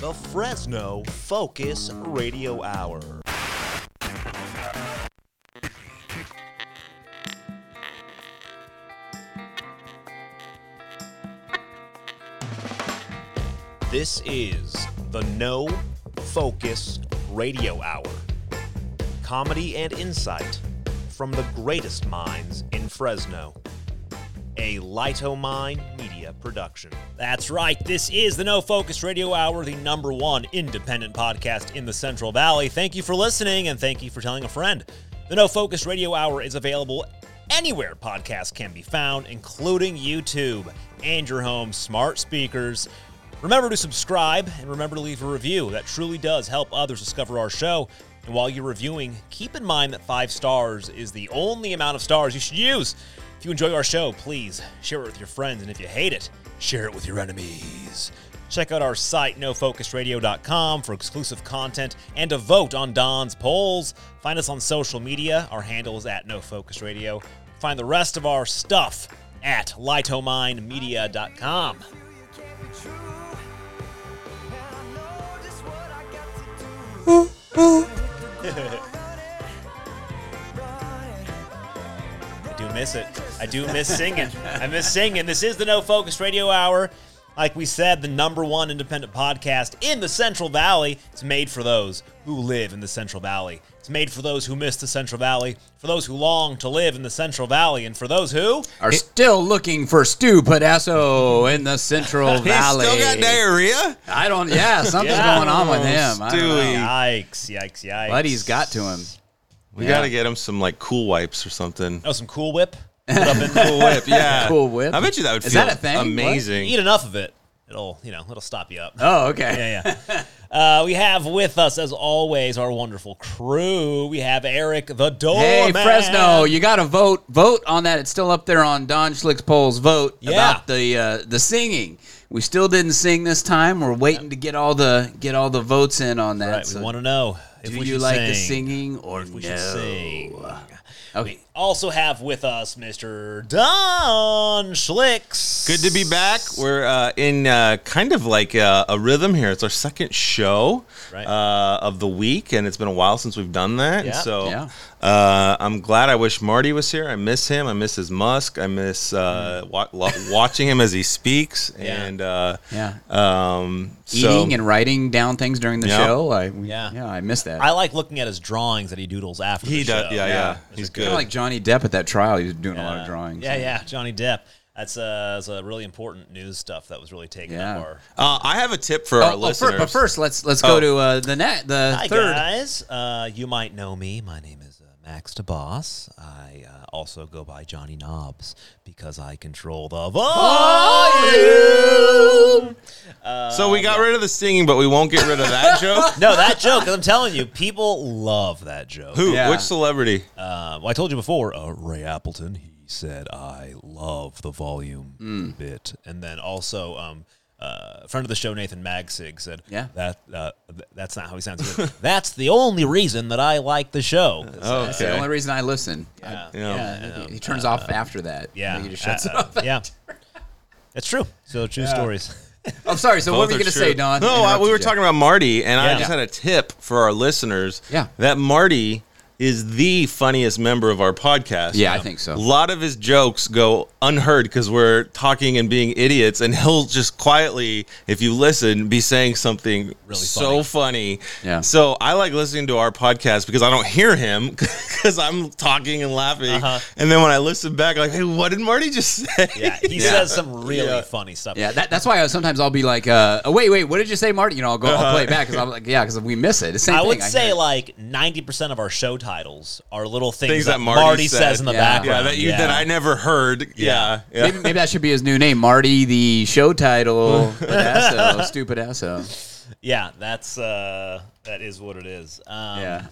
the Fresno Focus Radio Hour. This is the No Focus Radio Hour. Comedy and insight from the greatest minds in Fresno. A Lightomine Media production. That's right. This is the No Focus Radio Hour, the number one independent podcast in the Central Valley. Thank you for listening and thank you for telling a friend. The No Focus Radio Hour is available anywhere podcasts can be found, including YouTube and your home smart speakers. Remember to subscribe and remember to leave a review. That truly does help others discover our show. And while you're reviewing, keep in mind that five stars is the only amount of stars you should use. If you enjoy our show, please share it with your friends. And if you hate it, share it with your enemies. Check out our site, nofocusradio.com, for exclusive content and to vote on Don's polls. Find us on social media. Our handle is at nofocusradio. Find the rest of our stuff at lightominemedia.com. I do miss it. I do miss singing. I miss singing. This is the No Focus Radio Hour. Like we said, the number one independent podcast in the Central Valley. It's made for those who live in the Central Valley. It's made for those who miss the Central Valley, for those who long to live in the Central Valley, and for those who Are still looking for Stu Pedasso in the Central He's Valley. still got diarrhea. I don't. Yeah, something's Yeah. going on with him. I don't. Stewie. Yikes, yikes, yikes. Buddy's got to him. We Yeah. got to get him some like Cool Wipes or something. Oh, some Cool Whip. Put up in Cool Whip, yeah. Cool Whip. I bet you that would Is feel that a thing? What? amazing. Eat enough of it. It'll, you know, it'll stop you up. Oh, okay. Yeah, yeah. Uh, we have with us, as always, our wonderful crew. We have Eric the Doorman. Hey, Fresno, you got to vote. Vote on that. It's still up there on Don Schlick's polls. Vote Yeah. about the uh, the singing. We still didn't sing this time. We're waiting to get all the get all the votes in on that. Right, So we want to know if do you like the singing or If we no? should sing. Okay. Also have with us Mr. Don Schlicks. Good to be back. We're uh, in uh, kind of like a, a rhythm here. It's our second show Right. uh, of the week, and it's been a while since we've done that. Yeah. So Yeah. uh, I'm glad. I wish Marty was here. I miss him. I miss his musk. I miss uh, wa- lo- watching him as he speaks. Mm. Yeah. And uh, Yeah. um, Eating so, and writing down things during the Yeah. show. I, Yeah. yeah, I missed that. I like looking at his drawings that he doodles after He the does- show. yeah, yeah. Those He's are good. Kind of like Johnny Depp at that trial. He was doing a lot of drawings. Yeah, yeah. Johnny Depp. That's uh, that's a really important news stuff that was really taken Yeah. up our. uh, I have a tip for Oh, our oh, fir- listeners. but first, let's let's go Oh. to uh, the net the Hi third. guys. Uh, you might know me. My name is uh, to Boss. I uh, also go by Johnny Knobs because I control the volume. so we got rid of the singing, but we won't get rid of that joke. No, that joke. I'm telling you, people love that joke. Who? Yeah. Which celebrity? Uh, well, I told you before. Uh, Ray Appleton. He said, "I love the volume Hmm. bit," and then also. Um, uh, friend of the show, Nathan Magsig, said, Yeah. that uh, th- that's not how he sounds." He said, that's the only reason that I like the show. Oh, That's the only reason I listen. I- Yeah. Yeah. yeah, he, he turns off after that. Yeah, he just shuts Uh, it off. uh, yeah, that's true. So true stories. I'm sorry. So what Both were you going to say, Don? No, I, we were you. talking about Marty, and I just had a tip for our listeners. Yeah. That Marty is the funniest member of our podcast. Yeah, I think so. A lot of his jokes go unheard because we're talking and being idiots, and he'll just quietly, if you listen, be saying something Really so funny. Yeah. So I like listening to our podcast because I don't hear him because I'm talking and laughing, Uh-huh. and then when I listen back, like, hey, what did Marty just say? Yeah, he says some really Yeah. funny stuff. Yeah, that, that's why I, sometimes I'll be like, uh, oh, wait, wait, what did you say, Marty? You know, I'll go, I'll play it back because I'm like, yeah, because we miss it. It's the same I thing. would say hear it. like ninety percent of our show titles are little things, Things that, that Marty Marty, says in the Yeah. Yeah, background. that you that I never heard. Yeah, yeah. maybe, maybe that should be his new name, Marty, the show title, Pedasso, stupid asso. Yeah, that's uh, that is what it is. Um, Yeah.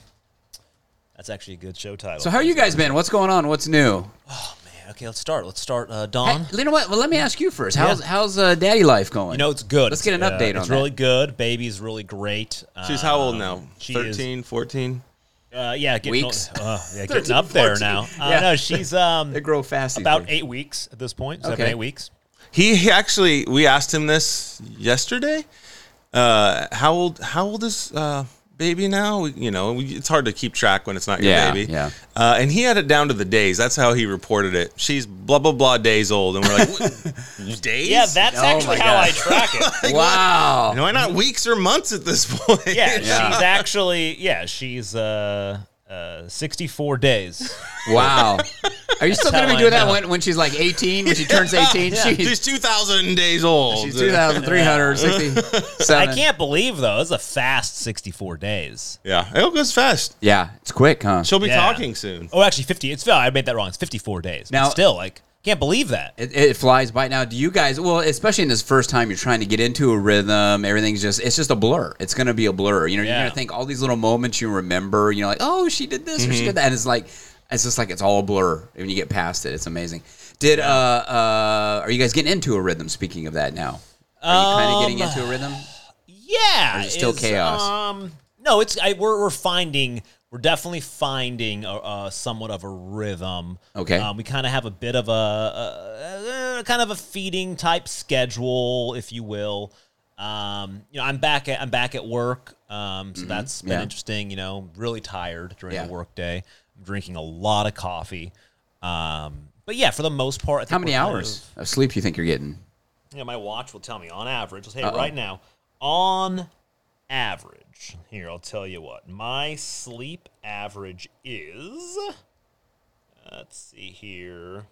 that's actually a good show title. So how are you guys been? What's going on? What's new? Oh man, okay, let's start. Let's start. Uh, Hey, Don. you know what? Well, let me ask you first. How's how's uh, daddy life going? You know it's good. Let's get an Uh, update on It's that. really good. Baby's really great. She's how old Um, now? She is 13, 14? Uh, yeah, getting Weeks? Uh, yeah, getting up there 14. now. Uh, Yeah. No, she's um they grow fast. about eight weeks at this point. Seven, Okay. eight weeks. He, he actually, we asked him this yesterday, uh, how old? How old is uh, baby now? You know, it's hard to keep track when it's not your Yeah, baby. yeah. Uh, and he had it down to the days. That's how he reported it. She's blah blah blah days old, and we're like, days? Yeah, that's Oh actually my how I track it. Wow. Why not weeks or months at this point? Yeah, Yeah. she's actually yeah, she's uh, uh 64 days. Wow. Are you still going to be doing that when, when she's like 18? When she turns 18? she's She's, two thousand days old. she's 2,367. I can't believe though, it's a fast 64 days. Yeah, it goes fast. Yeah, it's quick, huh? She'll be Yeah. talking soon. Oh, actually 50. It's I made that wrong. It's 54 days. But Now- still like can't believe that. It, it flies by now. Do you guys? Well, especially in this first time, you're trying to get into a rhythm. Everything's just it's just a blur. It's gonna be a blur. You know, you're gonna think all these little moments you remember. You know, like oh, she did this or she did that, and it's like it's just like it's all a blur when you get past it. It's amazing. Did uh uh are you guys getting into a rhythm? Speaking of that, now are you kind of getting Um, into a rhythm? Yeah, Or is it still chaos? Um, no, it's I, we're we're finding we're definitely finding a, a somewhat of a rhythm. Okay. um, we kind of have a bit of a, a, a kind of a feeding type schedule, if you will. Um, you know, I'm back at I'm back at work, um, so that's been Mm-hmm. Yeah. interesting. You know, really tired during Yeah. the workday. I'm drinking a lot of coffee. Um, but yeah, for the most part, I think How many we're kind hours of sleep do you think you're getting? yeah, my watch will tell me on average. You Uh-oh. right now. On average, here I'll tell you what my sleep average is. Let's see here.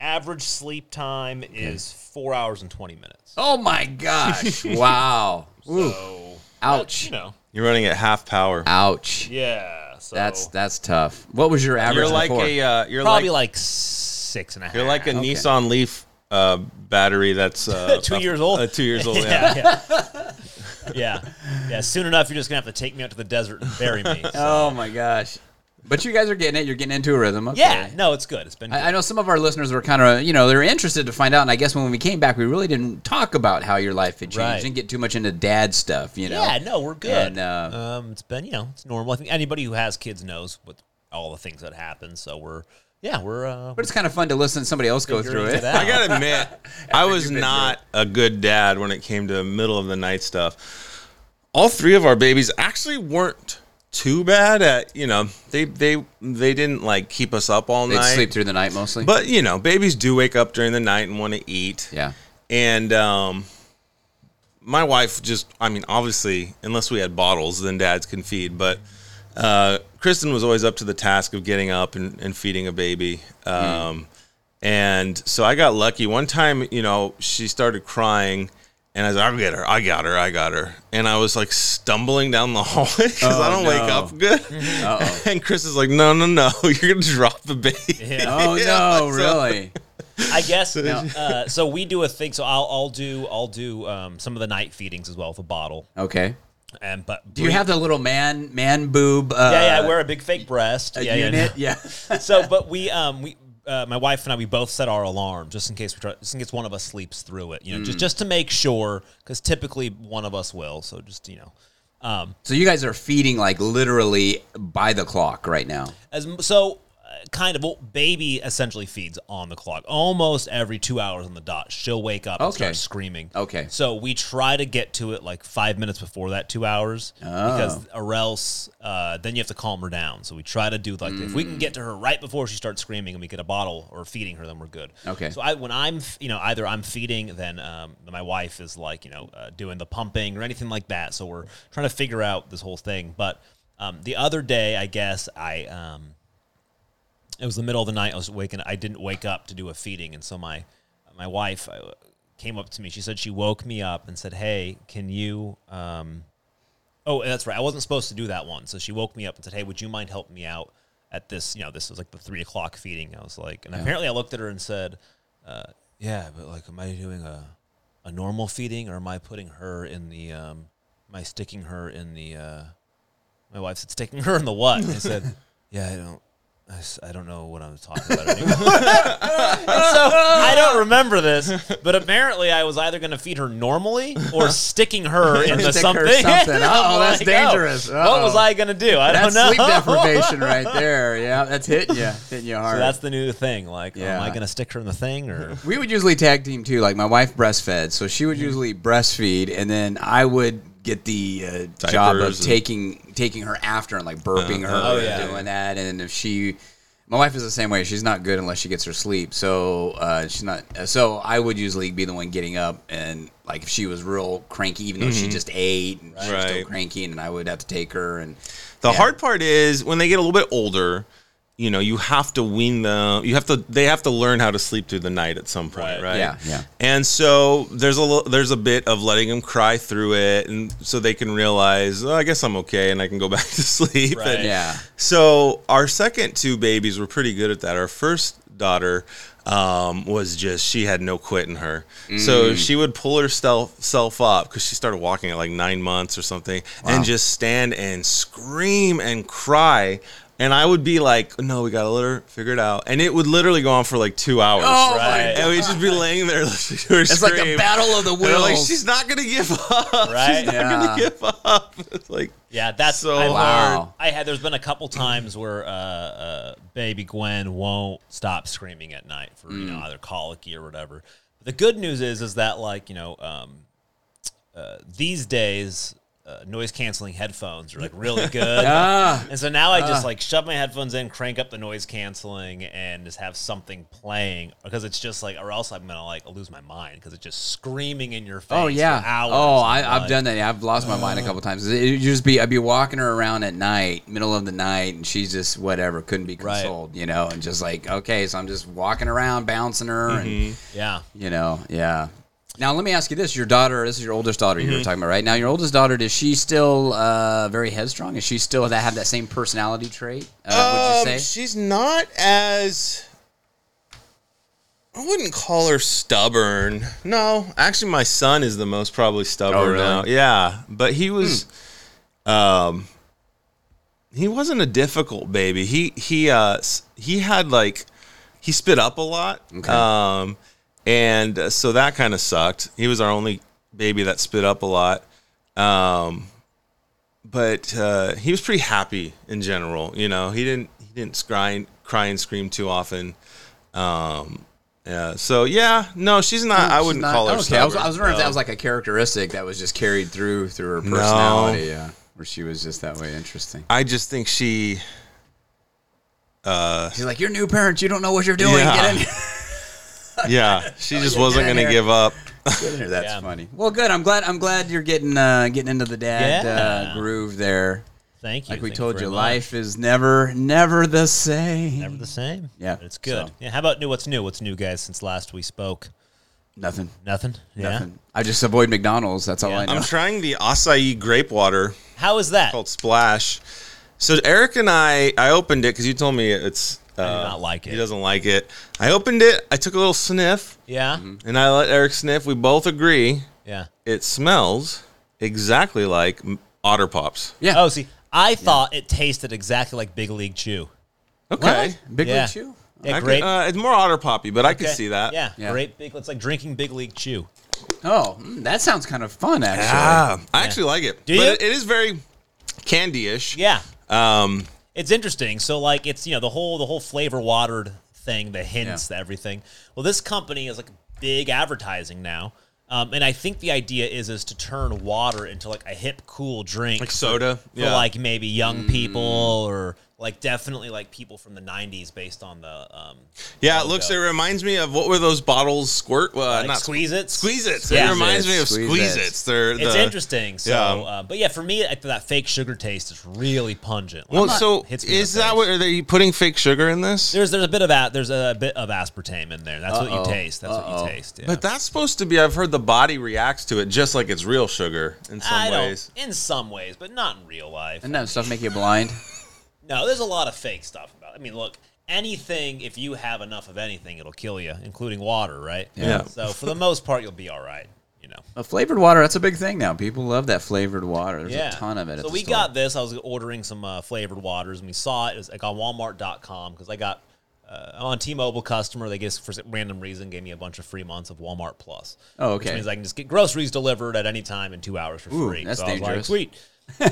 Average sleep time is four hours and twenty minutes. Oh my gosh! wow! Ooh. So, Ouch! you know, You're running at half power. Ouch! yeah. So That's that's tough. What was your average? You're like before? a uh, you're probably like, like, six and a half. you're like a Okay. Nissan Leaf uh, battery that's uh, Two years old? Uh, two years old. Yeah. yeah, yeah. Yeah, yeah. Soon enough, you're just gonna have to take me out to the desert and bury me. so. Oh my gosh! But you guys are getting it. You're getting into a rhythm. Okay. Yeah, no, it's good. It's been. I, I know some of our listeners were kind of, you know, they're interested to find out. And I guess when we came back, we really didn't talk about how your life had changed. Right. Didn't get too much into dad stuff, you know. Yeah, no, we're good. And, uh, um, it's been, you know, it's normal. I think anybody who has kids knows what all the things that happen. So we're, yeah, we're. Uh, But it's kind of fun to listen to somebody else go through it it. I gotta admit, I was not a good dad when it came to middle of the night stuff. All three of our babies actually weren't too bad at you know they they they didn't like keep us up all They'd night. sleep through the night mostly. But you know, babies do wake up during the night and want to eat. yeah. And um, my wife just, I mean, obviously, unless we had bottles, then dads can feed. But uh, Kristen was always up to the task of getting up and, and feeding a baby. Um, And so I got lucky. One time, you know, she started crying. And I was like, I'll get her. I got her. I got her. And I was like stumbling down the hallway because I Oh, don't wake up good. Uh-oh. And Chris is like, no, no, no. You're going to drop the baby. yeah. Oh Yeah, no! so- really? I guess. uh, so we do a thing. So I'll, I'll do, I'll do um, some of the night feedings as well with a bottle. Okay. And but Do you have the little man man boob? Uh, Yeah, yeah. I wear a big fake breast. a yeah, yeah, unit? no. Yeah. so, but we, um, we, uh, my wife and I, we both set our alarm just in case we try, just in case one of us sleeps through it. You know, just Mm. just to make sure, because typically one of us will. So just you know, um, So you guys are feeding like literally by the clock right now. as so. Kind of, well, baby essentially feeds on the clock almost every two hours on the dot. She'll wake up and Okay. start screaming. Okay. So we try to get to it like five minutes before that two hours because Oh. or else uh, then you have to calm her down. So we try to do like if we can get to her right before she starts screaming and we get a bottle or feeding her, then we're good. Okay. So I when I'm f- you know either I'm feeding, then um, my wife is like you know uh, doing the pumping or anything like that. So we're trying to figure out this whole thing. But um, the other day, I guess I. Um, it was the middle of the night. I was waking. I didn't wake up to do a feeding, and so my my wife uh, came up to me. She said she woke me up and said, "Hey, can you?" Um, oh, that's right. I wasn't supposed to do that one. So she woke me up and said, "Hey, would you mind helping me out at this? You know, this was like the three o'clock feeding." I was like, and apparently I looked at her and said, uh, "Yeah, but like, am I doing a a normal feeding or am I putting her in the? Um, am I sticking her in the?" Uh, my wife said, "Sticking her in the what?" And I said, "Yeah, I don't." I don't know what I'm talking about anymore. So I don't remember this, but apparently I was either going to feed her normally or sticking her into stick her something. something. Uh-oh, that's like, dangerous. What was I going to do? I That's don't know. sleep deprivation right there. Yeah, that's hitting you, hitting you hard. So that's the new thing. Like, Yeah. am I going to stick her in the thing or? we would usually tag team too. Like my wife breastfed, so she would Mm-hmm. usually breastfeed, and then I would get the uh, job of Diapers and- taking taking her after and like burping her Oh, and yeah. doing that. And if she, my wife is the same way. She's not good unless she gets her sleep. So uh, she's not. So I would usually be the one getting up and like if she was real cranky, even though she just ate and she was still Mm-hmm. Cranky, and I would have to take her and. The Yeah. hard part is when they get a little bit older, you know, you have to wean them. You have to. They have to learn how to sleep through the night at some point, Right. right? Yeah, yeah. And so there's a li- there's a bit of letting them cry through it, and so they can realize, oh, I guess I'm okay, and I can go back to sleep. Right. And Yeah. So our second two babies were pretty good at that. Our first daughter um, was just she had no quit in her, Mm. so she would pull herself self up because she started walking at like nine months or something, and just stand and scream and cry. And I would be like, "No, we gotta let her figure it out," and it would literally go on for like two hours. Oh, my and we'd just be laying there listening to her It's scream. like a battle of the And like, she's not gonna give up. Right? She's not Yeah. gonna give up. It's like Yeah, that's So I've- Wow. I had. There's been a couple times where uh, uh, baby Gwen won't stop screaming at night for you know Mm. either colicky or whatever. But the good news is, is that like you know, um, uh, these days. Uh, noise canceling headphones are like really good, Ah. and so now I just like shove my headphones in, crank up the noise canceling, and just have something playing because it's just like, or else I'm gonna like lose my mind because it's just screaming in your face. Oh yeah. for hours. oh, I, I've like, done that. Yeah, I've lost my mind a couple times. It would just be I'd be walking her around at night, middle of the night, and she's just whatever, couldn't be Right. you know, and just like okay, so I'm just walking around, bouncing her, and Yeah. you know, yeah. Now let me ask you this: Your daughter, this is your oldest daughter you were talking about, right? Now your oldest daughter, is she still uh, very headstrong? Is she still that have that same personality trait? Uh, would you Um, say? she's not as I wouldn't call her stubborn. No, actually my son is the most probably stubborn Oh, really? now. Yeah, but he was um he wasn't a difficult baby. He he uh he had like he spit up a lot. Okay. Um and uh, so that kind of sucked. He was our only baby that spit up a lot. Um but uh, he was pretty happy in general. You know, he didn't he didn't cry cry and scream too often. Um, yeah. So yeah, no, she's not. I wouldn't not- call her. Okay, I was, I was wondering if that was like a characteristic that was just carried through through her personality. Yeah, where she was just that way. Interesting. I just think she. Uh, She's like, "You're new parents. You don't know what you're doing. Yeah. Get in here." yeah, she just yeah, wasn't going to here. give up. Here. That's Yeah. funny. Well, good. I'm glad. I'm glad you're getting uh, getting into the dad Yeah. uh, groove there. Thank you. Like we Thank told very you, much. life is never never the same. Never the same. Yeah, But it's good. so. Yeah. How about new? What's new? What's new, guys? Since last we spoke, Nothing. nothing. Yeah. Nothing. I just avoid McDonald's. That's all Yeah. I know. I'm trying the acai grape water How is that? called Splash. So Eric and I, I opened it because you told me it's. Uh, do not like it. He doesn't like it. I opened it. I took a little sniff, Yeah. and I let Eric sniff. We both agree Yeah. it smells exactly like m- Otter Pops. yeah. Oh, see, I thought it tasted exactly like Big League Chew. Okay. Big Yeah. League Chew. Yeah, I great. Could, uh, it's more Otter Poppy, but I could Okay. see that. Yeah, Yeah. Great big. It's like drinking Big League Chew. Oh, mm, that sounds kind of fun, actually. Ah, I actually like it. Do but you? It, it is very candy-ish. Yeah. Um, It's interesting. So like it's you know the whole the whole flavor watered thing, the hints, Yeah. the everything. Well, this company is like big advertising now. Um, and I think the idea is is to turn water into like a hip, cool drink, like soda. for yeah. like maybe young people Mm. or like definitely like people from the '90s, based on the um, yeah, it looks. It reminds me of what were those bottles? Squirt? Uh, like not squeeze it, Squeeze it. Yeah. It reminds me of squeeze it Its. They're It's interesting. So, yeah. uh, but yeah, for me, like, that fake sugar taste is really pungent. Like, Well, not- so hits is that face. what are they putting fake sugar in this? There's there's a bit of a, there's a bit of aspartame in there. That's what Uh-oh. you taste. That's what Uh-oh. you taste. Yeah. But that's supposed to be. I've heard the body reacts to it just like it's real sugar in some I ways. don't, in some ways, but not in real life. And that stuff make you blind. No, there's a lot of fake stuff about. it. I mean, look, anything if you have enough of anything, it'll kill you, including water, right? Yeah. So for the most part, you'll be all right. You know. Uh, flavored water, that's a big thing now. People love that flavored water. There's yeah, a ton of it. So we store. got this. I was ordering some uh, flavored waters, and we saw it. It was like on Walmart.com because I got. Uh, I'm on T-Mobile customer. They just for random reason gave me a bunch of free months of Walmart Plus. Oh, okay. Which means I can just get groceries delivered at any time in two hours for Ooh, free. that's so I was like, dangerous. sweet.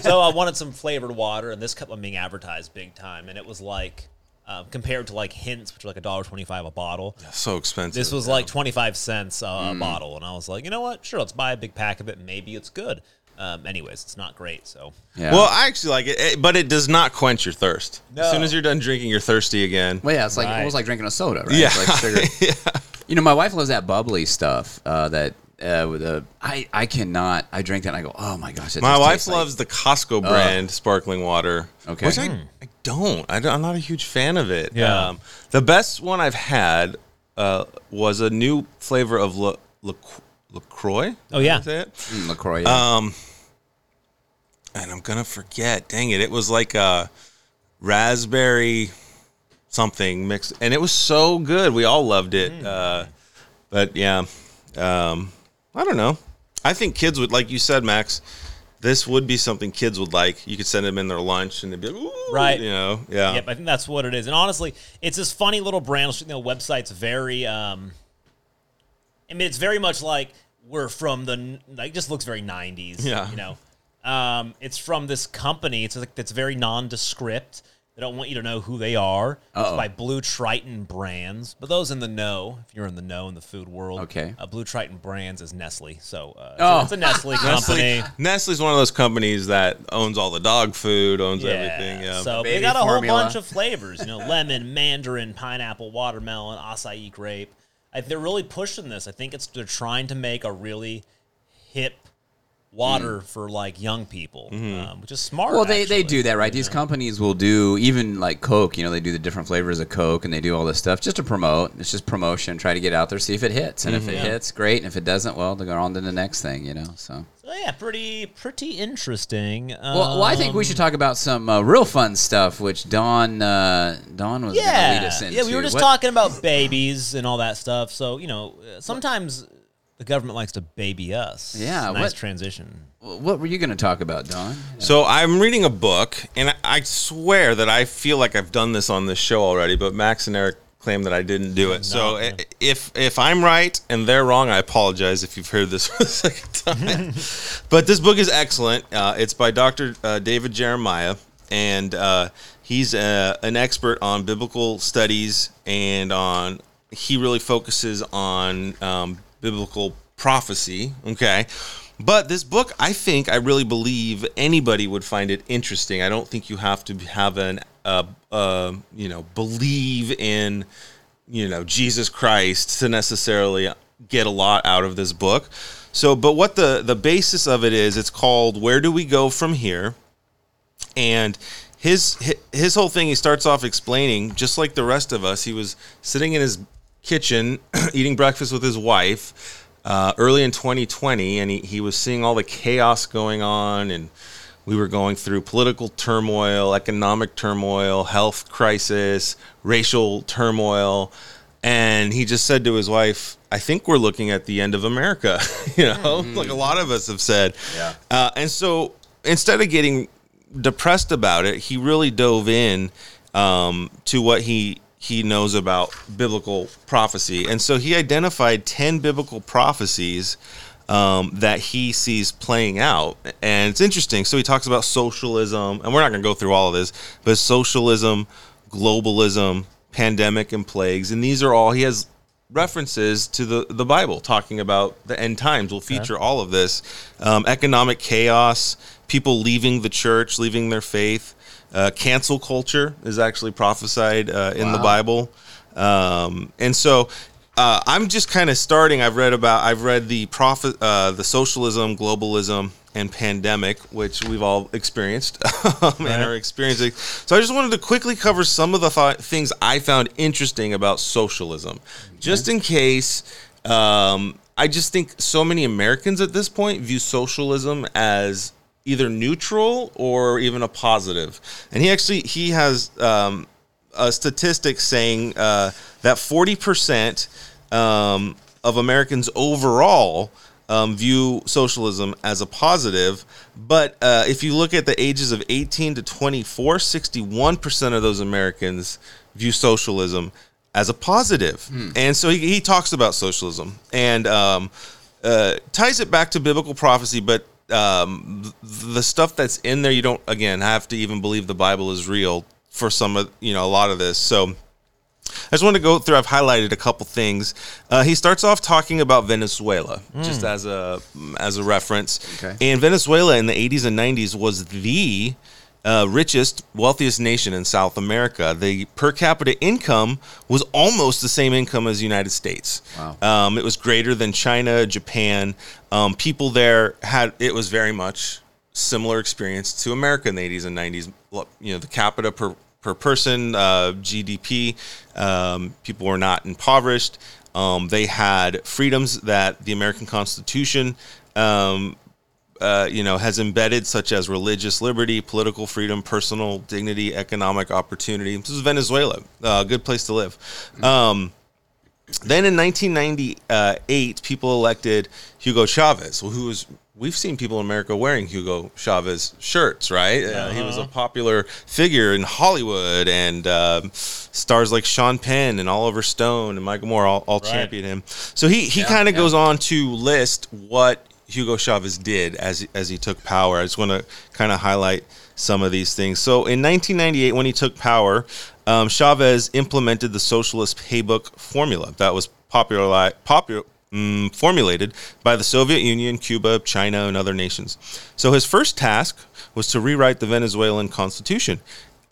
So I wanted some flavored water, and this kept on being advertised big time, and it was like. Um, compared to like hints, which are like a dollar twenty-five a bottle, So expensive. this was like 25 cents a Mm. bottle. And I was like, you know what? Sure, let's buy a big pack of it. Maybe it's good. Um, anyways, it's not great. So Yeah. Well, I actually like it, eh, but it does not quench your thirst. As soon as you're done drinking, you're thirsty again. Well, yeah, it's like Right. almost like drinking a soda, right? Yeah. It's like sugar. You know, my wife loves that bubbly stuff. Uh, that uh, with a, I I cannot. I drink that and I go, oh my gosh. My wife tastes like- loves the Costco brand sparkling water. Okay. Which I, I don't. I don't. I'm not a huge fan of it. Yeah. Um, the best one I've had uh, was a new flavor of La, La, LaCroix. Oh, yeah. Is it? Mm, Lacroix. yeah. Um, and I'm gonna forget. Dang it! It was like a raspberry something mixed, and it was so good. We all loved it. Hmm. Uh, but yeah, um, I don't know. I think kids would, like you said, Max. This would be something kids would like. You could send them in their lunch, and they'd be like, Ooh, Right. You know, yeah. Yep, I think that's what it is. And honestly, it's this funny little brand. You know, website's very. Um, I mean, it's very much like we're from the. Like, just looks very '90s. Yeah. You know, um, it's from this company. It's like that's very nondescript. They don't want you to know who they are. It's by BlueTriton Brands. But those in the know, if you're in the know in the food world, Okay. uh, BlueTriton Brands is Nestle. So uh, it's, Oh. a, it's a Nestle company. Nestle, Nestle's one of those companies that owns all the dog food, owns everything. Yeah. So Baby they got a formula. whole bunch of flavors, you know, lemon, mandarin, pineapple, watermelon, acai grape. I, they're really pushing this. I think it's they're trying to make a really hip water for like young people, um, which is smart. Well, they, they do that, right? These companies will do even like Coke. You know, they do the different flavors of Coke, and they do all this stuff just to promote. It's just promotion. Try to get out there, see if it hits, and if it hits, great. And if it doesn't, well, they go on to the next thing. You know, so. So yeah, pretty pretty interesting. Well, well, I think we should talk about some uh, real fun stuff, which Don uh, Don was going to lead Yeah, us into. yeah. We were just What- talking about babies and all that stuff. So you know, sometimes the government likes to baby us. Yeah, nice what- transition. What were you going to talk about, Don? So I'm reading a book, and I, I swear that I feel like I've done this on this show already, but Max and Eric claim that I didn't do it. so No. if if I'm right and they're wrong, I apologize if you've heard this for the second time. but this book is excellent. Uh, it's by Dr. Uh, David Jeremiah, and uh, he's uh, an expert on biblical studies and on. He really focuses on um, biblical prophecy. Okay. But this book, I think, I really believe anybody would find it interesting. I don't think you have to have an, uh, uh, you know, believe in, you know, Jesus Christ to necessarily get a lot out of this book. So, but what the the basis of it is, it's called "Where Do We Go From Here," and his his whole thing. He starts off explaining, just like the rest of us. He was sitting in his kitchen eating breakfast with his wife uh, early in 2020, and he, he was seeing all the chaos going on, and we were going through political turmoil, economic turmoil, health crisis, racial turmoil, and he just said to his wife, "I think we're looking at the end of America." you know, like a lot of us have said. Yeah. Uh, and so instead of getting depressed about it, he really dove in um, to what he he knows about biblical prophecy, and so he identified ten biblical prophecies um, that he sees playing out. And it's interesting. So he talks about socialism, and we're not going to go through all of this, but socialism, globalism, pandemic, and plagues, and these are all he has references to the, the Bible talking about the end times will feature all of this um, economic chaos, people leaving the church, leaving their faith. Uh, cancel culture is actually prophesied uh, in the Bible. Um, and so uh, I'm just kind of starting. I've read about, I've read the prophet, uh, the socialism, globalism, and pandemic, which we've all experienced um, and are experiencing. So I just wanted to quickly cover some of the th- things I found interesting about socialism, just in case. Um, I just think so many Americans at this point view socialism as either neutral or even a positive. And he actually he has um, a statistic saying uh, that 40% um, of Americans overall um, view socialism as a positive. But uh, if you look at the ages of 18 to 24, 61% of those Americans view socialism as a positive. And so he, he talks about socialism and um, uh, ties it back to biblical prophecy, but um, the stuff that's in there, you don't, again, have to even believe the Bible is real for some of, you know, a lot of this. So I just want to go through. I've highlighted a couple things. Uh, he starts off talking about Venezuela, just as a as a reference. Okay. And Venezuela in the 80s and 90s was the uh, richest, wealthiest nation in South America. The per capita income was almost the same income as the United States. Wow. Um, it was greater than China, Japan. Um, people there had it was very much similar experience to America in the 80s and 90s. You know, the capita per per person, uh, GDP, um, people were not impoverished. Um, they had freedoms that the American Constitution um, uh, you know, has embedded such as religious liberty, political freedom, personal dignity, economic opportunity. This is Venezuela, a good place to live. Um, then in 1998, people elected Hugo Chavez, who was we've seen people in America wearing Hugo Chavez shirts, right? Uh, he was a popular figure in Hollywood, and um, stars like Sean Penn and Oliver Stone and Michael Moore all, all champion him. So he he kind of yeah. goes on to list what Hugo Chavez did as as he took power. I just want to kind of highlight some of these things. So in 1998, when he took power, um, Chavez implemented the socialist paybook formula that was popular popular. Mm, formulated by the Soviet Union, Cuba, China, and other nations. So his first task was to rewrite the Venezuelan constitution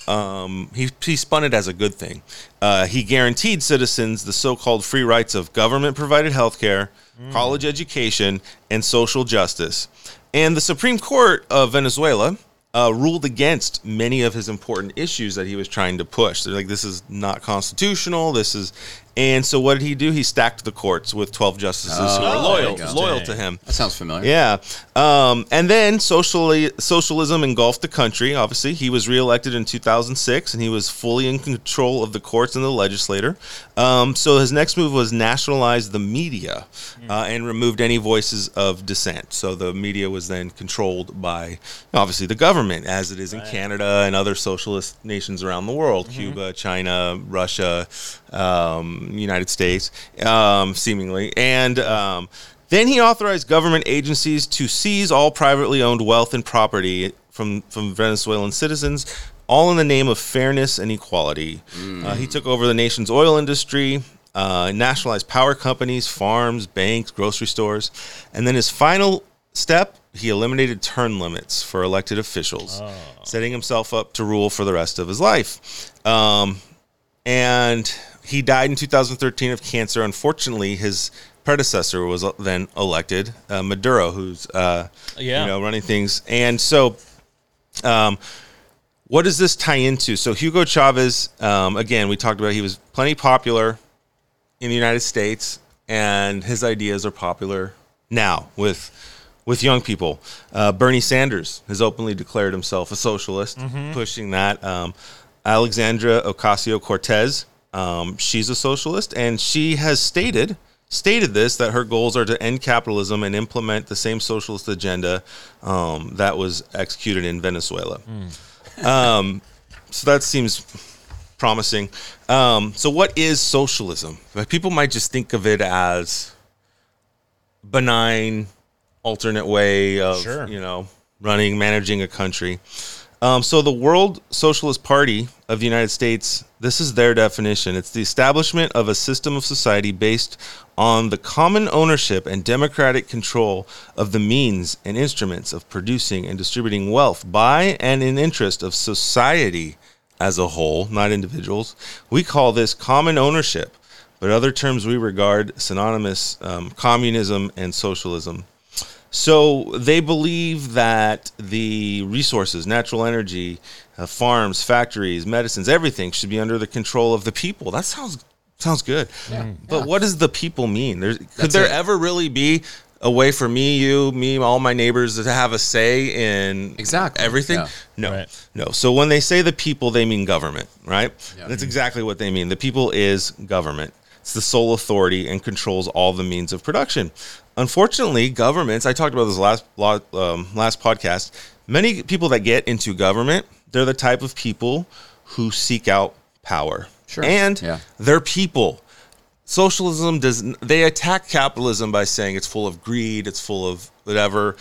um, he, he spun it as a good thing. Uh, he guaranteed citizens the so called free rights of government provided health care, college education, and social justice. And the Supreme Court of Venezuela uh, ruled against many of his important issues that he was trying to push. They're like, this is not constitutional. This is. And so what did he do? He stacked the courts with 12 justices who Oh, were loyal, loyal to him. That sounds familiar. Yeah. Um, and then socially, socialism engulfed the country. Obviously, he was reelected in 2006, and he was fully in control of the courts and the legislature. Um, so his next move was nationalize the media uh, and removed any voices of dissent. So the media was then controlled by, obviously, the government, as it is in Canada and other socialist nations around the world Cuba, China, Russia, um, United States, um, seemingly. And. Um, then he authorized government agencies to seize all privately owned wealth and property from, from Venezuelan citizens, all in the name of fairness and equality. Uh, he took over the nation's oil industry, uh, nationalized power companies, farms, banks, grocery stores. And then his final step, he eliminated term limits for elected officials, setting himself up to rule for the rest of his life. Um, and he died in 2013 of cancer. Unfortunately, his predecessor was then elected, uh, Maduro, who's uh, Yeah. you know running things. And so, um, what does this tie into? So Hugo Chavez, um, again, we talked about he was plenty popular in the United States, and his ideas are popular now with with young people. Uh, Bernie Sanders has openly declared himself a socialist, pushing that. Um, Alexandria Ocasio Cortez, um, she's a socialist, and she has stated stated this that her goals are to end capitalism and implement the same socialist agenda um, that was executed in Venezuela. Um, so that seems promising. Um, so, what is socialism? Like, people might just think of it as benign, alternate way of Sure. you know running, managing a country. Um, so, the World Socialist Party of the United States, this is their definition. It's the establishment of a system of society based on the common ownership and democratic control of the means and instruments of producing and distributing wealth by and in interest of society as a whole, not individuals. We call this common ownership, but other terms we regard synonymous um, communism and socialism. So they believe that the resources, natural energy, uh, farms, factories, medicines, everything should be under the control of the people. That sounds sounds good. But what does the people mean? There's, could That's there it. ever really be a way for me, you, me, all my neighbors to have a say in Exactly, everything? yeah. No, Right. no. So when they say the people, they mean government, right? Yeah. That's exactly what they mean. The people is government. It's the sole authority and controls all the means of production. Unfortunately, governments. I talked about this last um, last podcast. Many people that get into government, they're the type of people who seek out power, Sure. and Yeah. they're people. Socialism does. They attack capitalism by saying it's full of greed, it's full of whatever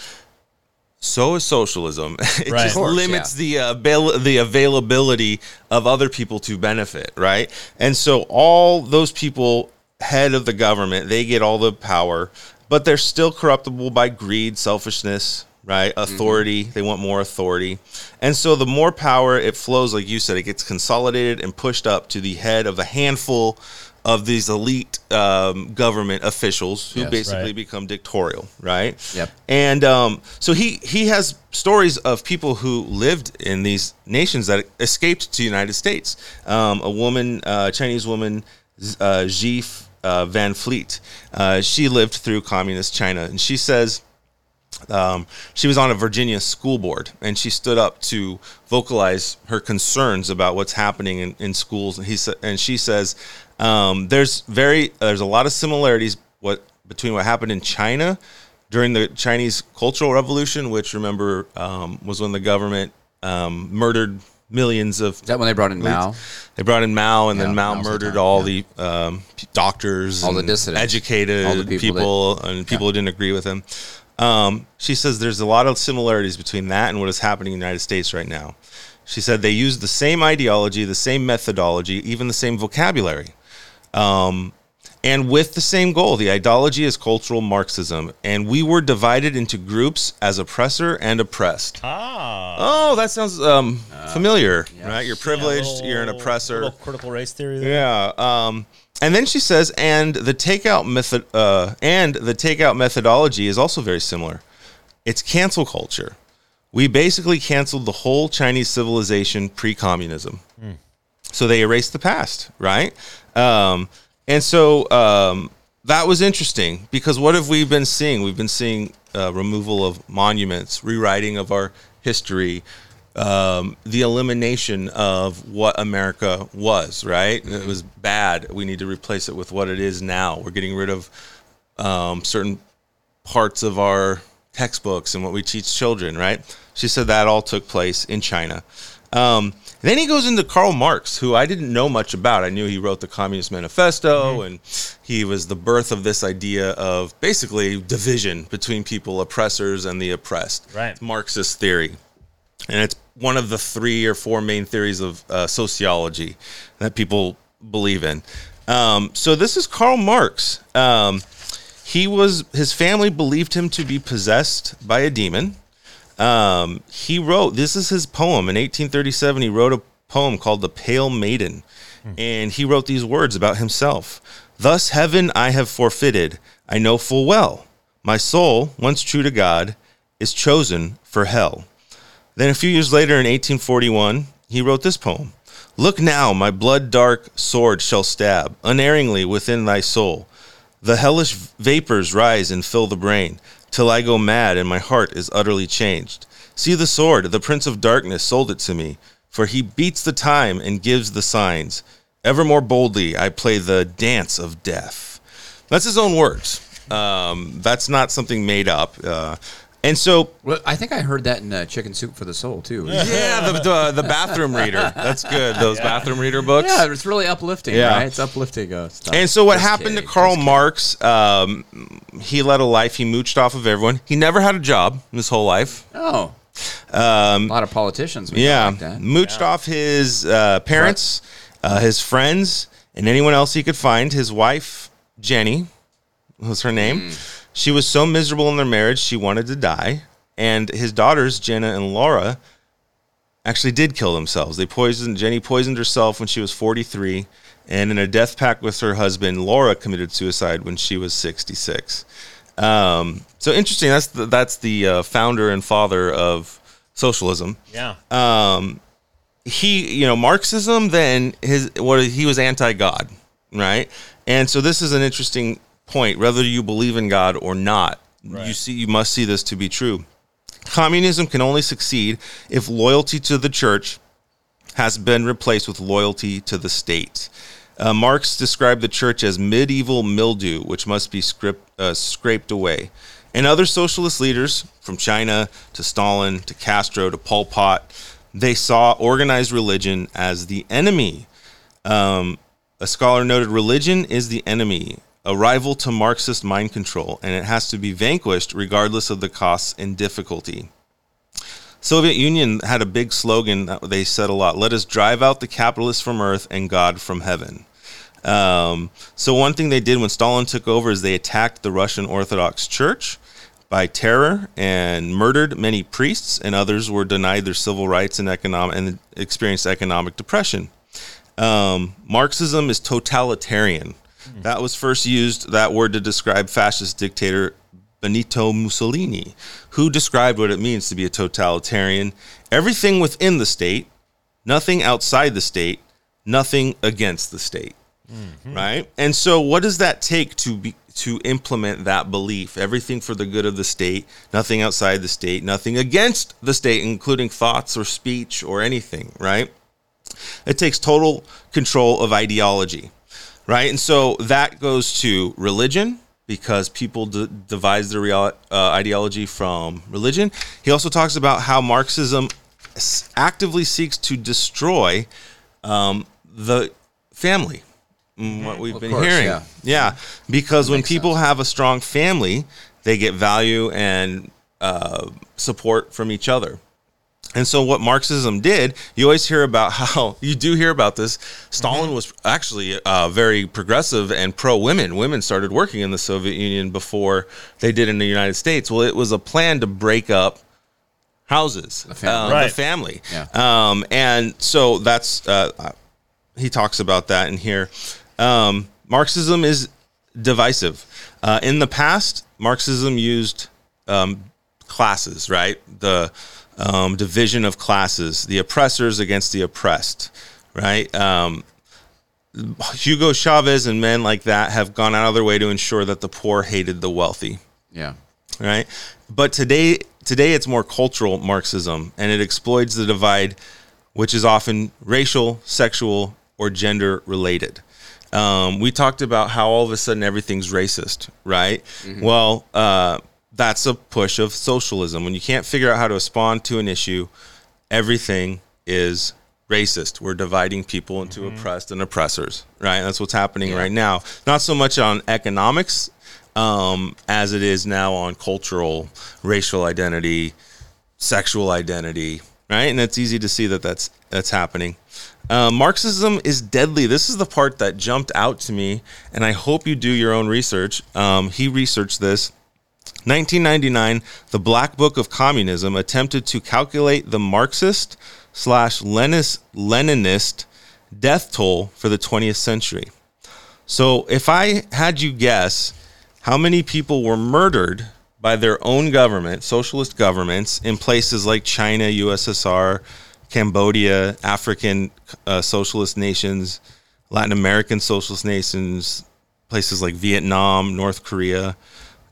so is socialism. it Right. just course, limits yeah. the uh, avail- the availability of other people to benefit, right? And so all those people head of the government, they get all the power, but they're still corruptible by greed, selfishness, right? Authority. They want more authority. And so the more power it flows, like you said, it gets consolidated and pushed up to the head of a handful of these elite um, government officials who Yes. basically Right. become dictatorial, right? Yep. And um, so he he has stories of people who lived in these nations that escaped to the United States. Um, a woman, uh, Chinese woman, uh, Xi F- uh, Van Fleet. Uh, she lived through communist China, and she says um, she was on a Virginia school board and she stood up to vocalize her concerns about what's happening in, in schools. And he said, and she says, um, there's very, there's a lot of similarities what between what happened in China during the Chinese Cultural Revolution, which remember um, was when the government um, murdered millions of Is that when they brought in Mao? they brought in Mao, and Yeah, then Mao Mao's murdered time, all yeah. the um, doctors, All the dissidents. educated All the people, people and people who didn't agree with him. Um, she says there's a lot of similarities between that and what is happening in the United States right now. She said they use the same ideology, the same methodology, even the same vocabulary, um, and with the same goal. The ideology is cultural Marxism, and we were divided into groups as oppressor and oppressed. Ah. Oh, that sounds um, familiar, yeah. right? You're Yeah, privileged, little- you're an oppressor. Little critical race theory there. Yeah. Um, and then she says, and the takeout method, uh, and the takeout methodology is also very similar. It's cancel culture. We basically canceled the whole Chinese civilization pre-communism. So they erased the past, right? Um, and so um, that was interesting because what have we been seeing? We've been seeing uh, removal of monuments, rewriting of our history, um, the elimination of what America was, right? It was bad. We need to replace it with what it is now. We're getting rid of um, certain parts of our textbooks and what we teach children, right? She said that all took place in China. Um, then he goes into Karl Marx, who I didn't know much about. I knew he wrote the Communist Manifesto, and he was the birth of this idea of basically division between people, oppressors and the oppressed. Right. Marxist theory and it's one of the three or four main theories of uh, sociology that people believe in. Um, so this is Karl Marx. Um, he was his family believed him to be possessed by a demon. Um, he wrote this is his poem in 1837. He wrote a poem called "The Pale Maiden," and he wrote these words about himself: "Thus heaven I have forfeited. I know full well my soul, once true to God, is chosen for hell." Then a few years later, in 1841, he wrote this poem Look now, my blood dark sword shall stab unerringly within thy soul. The hellish vapors rise and fill the brain, till I go mad and my heart is utterly changed. See the sword, the prince of darkness sold it to me, for he beats the time and gives the signs. Ever more boldly I play the dance of death. That's his own words. Um, that's not something made up. Uh, and so Well, I think I heard that in uh, Chicken Soup for the Soul too. yeah, the, the the bathroom reader. That's good. Those bathroom reader books. Yeah, it's really uplifting, Yeah. right? It's uplifting uh, stuff. And so what Just happened kidding, to Karl just. Marx? Um, he led a life. He mooched off of everyone. He never had a job in his whole life. Oh, a lot of politicians. Um, Yeah, like that. mooched off his uh, parents, uh, his friends, and anyone else he could find. His wife, Jenny, was her name. Hmm. She was so miserable in their marriage, she wanted to die. And his daughters, Jenna and Laura, actually did kill themselves. They poisoned Jenny poisoned herself when she was 43, and in a death pact with her husband, Laura committed suicide when she was 66. Um, so interesting. That's the, that's the uh, founder and father of socialism Yeah. he you know marxism then his what he was anti-god right and so this is an interesting point whether you believe in god or not you see you must see this to be true communism can only succeed if loyalty to the church has been replaced with loyalty to the state uh, Marx described the church as medieval mildew, which must be script, uh, scraped away. And other socialist leaders, from China to Stalin to Castro to Pol Pot, they saw organized religion as the enemy. Um, a scholar noted religion is the enemy, a rival to Marxist mind control, and it has to be vanquished regardless of the costs and difficulty. Soviet Union had a big slogan that they said a lot: "Let us drive out the capitalists from earth and God from heaven." Um, so one thing they did when Stalin took over is they attacked the Russian Orthodox Church by terror and murdered many priests, and others were denied their civil rights and economic and experienced economic depression. Um, Marxism is totalitarian. That was first used that word to describe fascist dictator Benito Mussolini, who described what it means to be a totalitarian. Everything within the state, nothing outside the state, nothing against the state. Mm-hmm. Right? And so what does that take to be to implement that belief? Everything for the good of the state, nothing outside the state, nothing against the state, including thoughts or speech or anything, right? It takes total control of ideology, right? And so that goes to religion because people d- devise their real, uh, ideology from religion. He also talks about how Marxism actively seeks to destroy um, the family. mm, What we've been course, hearing, yeah. yeah, because when people sense. have a strong family, they get value and uh, support from each other. And so, what Marxism did, you always hear about how you do hear about this. Stalin was actually uh, very progressive and pro women. Women started working in the Soviet Union before they did in the United States. Well, it was a plan to break up houses, the family. Right. the family. Yeah. Um, and so that's uh, uh, he talks about that in here. Um, Marxism is divisive. Uh, in the past, Marxism used um, classes, right? The um, division of classes, the oppressors against the oppressed, right? Um, Hugo Chavez and men like that have gone out of their way to ensure that the poor hated the wealthy Yeah. right? But today, today it's more cultural Marxism, and it exploits the divide, which is often racial, sexual, or gender related. Um, we talked about how all of a sudden everything's racist, right? Well, uh, that's a push of socialism. When you can't figure out how to respond to an issue, everything is racist. We're dividing people into oppressed and oppressors, right? That's what's happening right now. Not so much on economics um, as it is now on cultural, racial identity, sexual identity, right? And it's easy to see that that's that's happening. Uh, Marxism is deadly. This is the part that jumped out to me, and I hope you do your own research. Um, he researched this. 1999, the Black Book of Communism attempted to calculate the Marxist slash Leninist, death toll for the 20th century. So, if I had you guess how many people were murdered by their own government, socialist governments, in places like China, USSR, Cambodia, African uh, socialist nations, Latin American socialist nations, places like Vietnam, North Korea,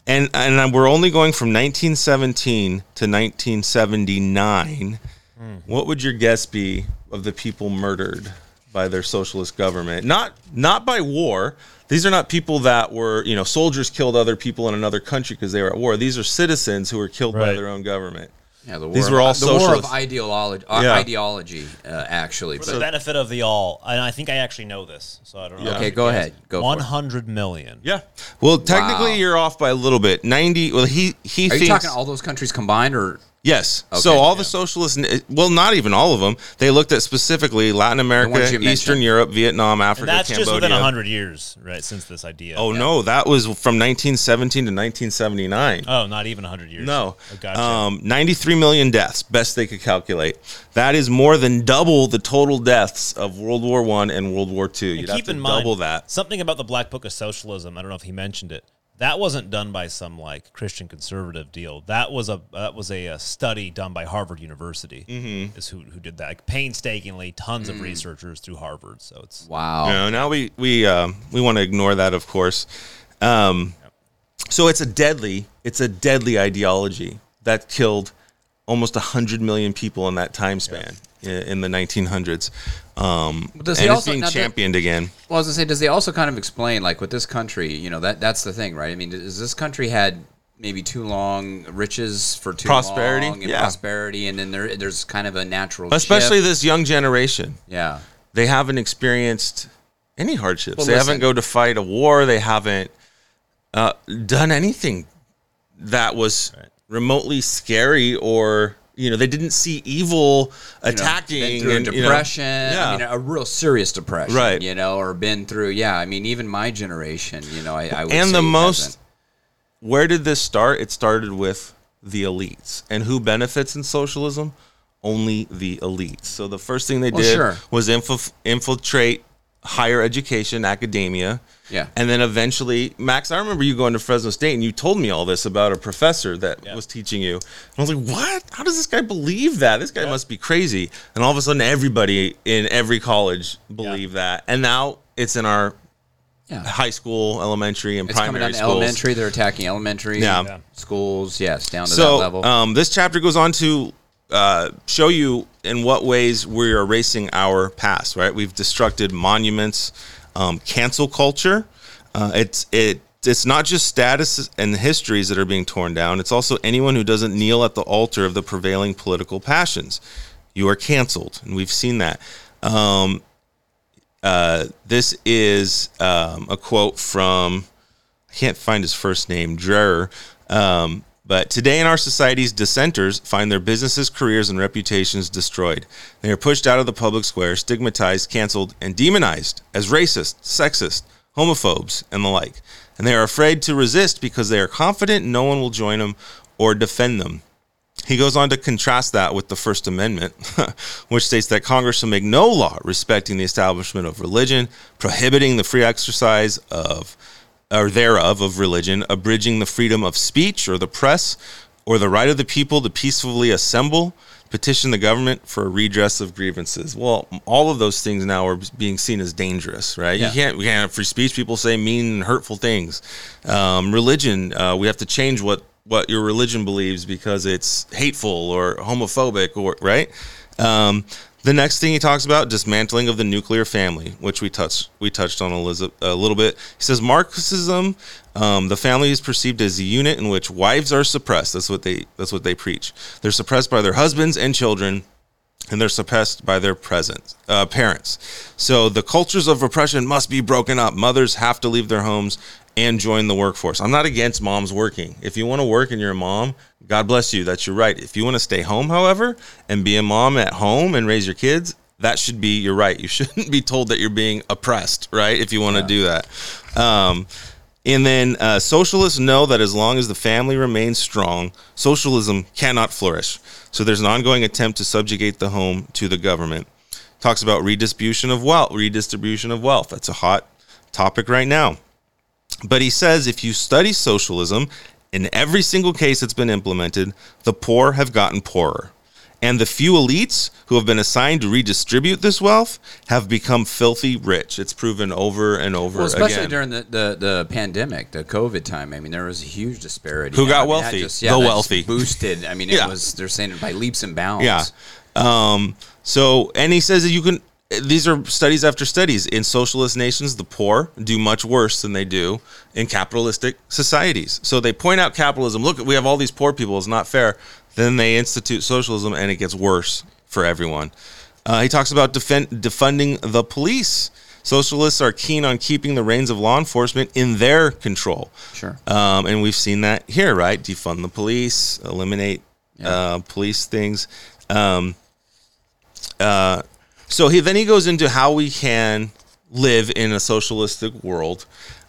and and we're only going from 1917 to 1979. Hmm. What would your guess be of the people murdered by their socialist government? Not not by war. These are not people that were, you know, soldiers killed other people in another country because they were at war. These are citizens who were killed by their own government. Yeah, the war These of, were all the war of ideology, uh, Yeah. ideology uh, actually. For the benefit of the all, and I think I actually know this, so I don't know. Yeah. okay, go ahead. Go for One it. hundred million. Yeah. Well, technically, Wow. you're off by a little bit. 90. Well, he he Are thinks you talking all those countries combined, or Yes. Okay, so all yeah. the socialists, well, not even all of them. They looked at specifically Latin America, Eastern mentioned. Europe, Vietnam, Africa, And that's Cambodia. just within hundred years, right? Since this idea. Oh no, that was from 1917 to 1979. Oh, not even hundred years. No, Oh, gotcha. um, 93 million deaths, best they could calculate. That is more than double the total deaths of World War One and World War Two. You'd have keep to in mind double that. something about the Black Book of Socialism. I don't know if he mentioned it. That wasn't done by some like Christian conservative deal. That was a that was a, uh study done by Harvard University. Mm-hmm. Is who who did that like, painstakingly? Tons Mm. of researchers through Harvard. So it's wow? You know, now we we um, we want to ignore that, of course. Um, so it's a deadly it's a deadly ideology that killed almost hundred million people in that time span i- in, the 1900s. Um, does and he also- being championed again. Well, as I say, does he also kind of explain, like with this country, you know, that that's the thing, right? I mean, does this country had maybe too long riches for too Prosperity? long and Yeah. prosperity, and then there there's kind of a natural, Especially shift. this young generation. yeah, They haven't experienced any hardships. Well, they listen. haven't go to fight a war. They haven't uh, done anything that was remotely scary or you know they didn't see evil you know, attacking been through and, a you know, depression. yeah. I mean, a real serious depression, Right. You know, or been through. Yeah, I mean, even my generation. You know, I, I and the most hasn't. where did this start it started with the elites and who benefits in socialism only the elites so the first thing they Well, did sure. was infil- infiltrate higher education academia Yeah. and then eventually max i remember you going to fresno state and you told me all this about a professor that was teaching you and i was like what how does this guy believe that this guy must be crazy and all of a sudden everybody in every college believed that and now it's in our Yeah. high school elementary and It's coming primary down to schools elementary. They're attacking elementary Yeah. Yeah. schools. Yes, down to that level. um, this chapter goes on to uh, show you in what ways we are erasing our past. Right, we've destructed monuments, um, cancel culture. Uh, it's it. It's not just status and histories that are being torn down. It's also anyone who doesn't kneel at the altar of the prevailing political passions. You are canceled, and we've seen that. Um, uh, this is um, a quote from I can't find his first name, Dreher. Um, but today in our societies, dissenters find their businesses, careers, and reputations destroyed. They are pushed out of the public square, stigmatized, canceled, and demonized as racist, sexist, homophobes, and the like. And they are afraid to resist because they are confident no one will join them or defend them. He goes on to contrast that with the First Amendment, which states that Congress shall make no law respecting the establishment of religion, prohibiting the free exercise of or thereof of religion, abridging the freedom of speech or the press, or the right of the people to peacefully assemble, petition the government for a redress of grievances. Well, all of those things now are being seen as dangerous, right? Yeah. You can't we can't have free speech. People say mean and hurtful things. Um, religion, uh, we have to change what what your religion believes because it's hateful or homophobic or right. Um, the next thing he talks about dismantling of the nuclear family, which we touched we touched on a, little bit. He says Marxism, um, the family is perceived as a unit in which wives are suppressed. That's what they that's what they preach. They're suppressed by their husbands and children and they're suppressed by their present uh, parents. So the cultures of repression must be broken up. Mothers have to leave their homes and join the workforce. I'm not against moms working. If you want to work and you're a mom, God bless you. That's your right. If you want to stay home, however, and be a mom at home and raise your kids, that should be your right. You shouldn't be told that you're being oppressed, right? If you want to do that. Um, and then uh, socialists know that as long as the family remains strong, socialism cannot flourish. So there's an ongoing attempt to subjugate the home to the government. Talks about redistribution of wealth. Redistribution of wealth. That's a hot topic right now. But he says if you study socialism, in every single case it's been implemented, the poor have gotten poorer. And the few elites who have been assigned to redistribute this wealth have become filthy rich. It's proven over and over Well, especially again. during the, the, the pandemic, the COVID time. I mean, there was a huge disparity. Who I got mean, that wealthy? The wealthy. boosted. I mean, it Yeah. was. They're saying it by leaps and bounds. Yeah. Um, so, and he says that you can, these are studies after studies. In socialist nations, the poor do much worse than they do in capitalistic societies. So they point out capitalism. Look, we have all these poor people. It's not fair. Then they institute socialism and it gets worse for everyone. Uh, he talks about defend, defunding the police. Socialists are keen on keeping the reins of law enforcement in their control. Sure. Um, and we've seen that here, right? Defund the police, eliminate uh, police things. Um, uh, so he then he goes into how we can live in a socialistic world.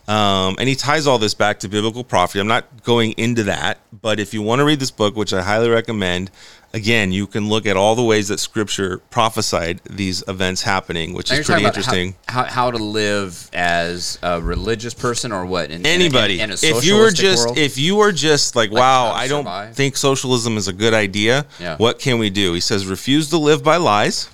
Um, and he ties all this back to biblical prophecy. I'm not going into that, but if you want to read this book, which I highly recommend, again, you can look at all the ways that Scripture prophesied these events happening, which Now is pretty interesting. How, how, how to live as a religious person or what? In, in a- anybody in, a if you were just world? if you were just like, Like wow i don't survive? think socialism is a good idea Yeah. what can we do he says refuse to live by lies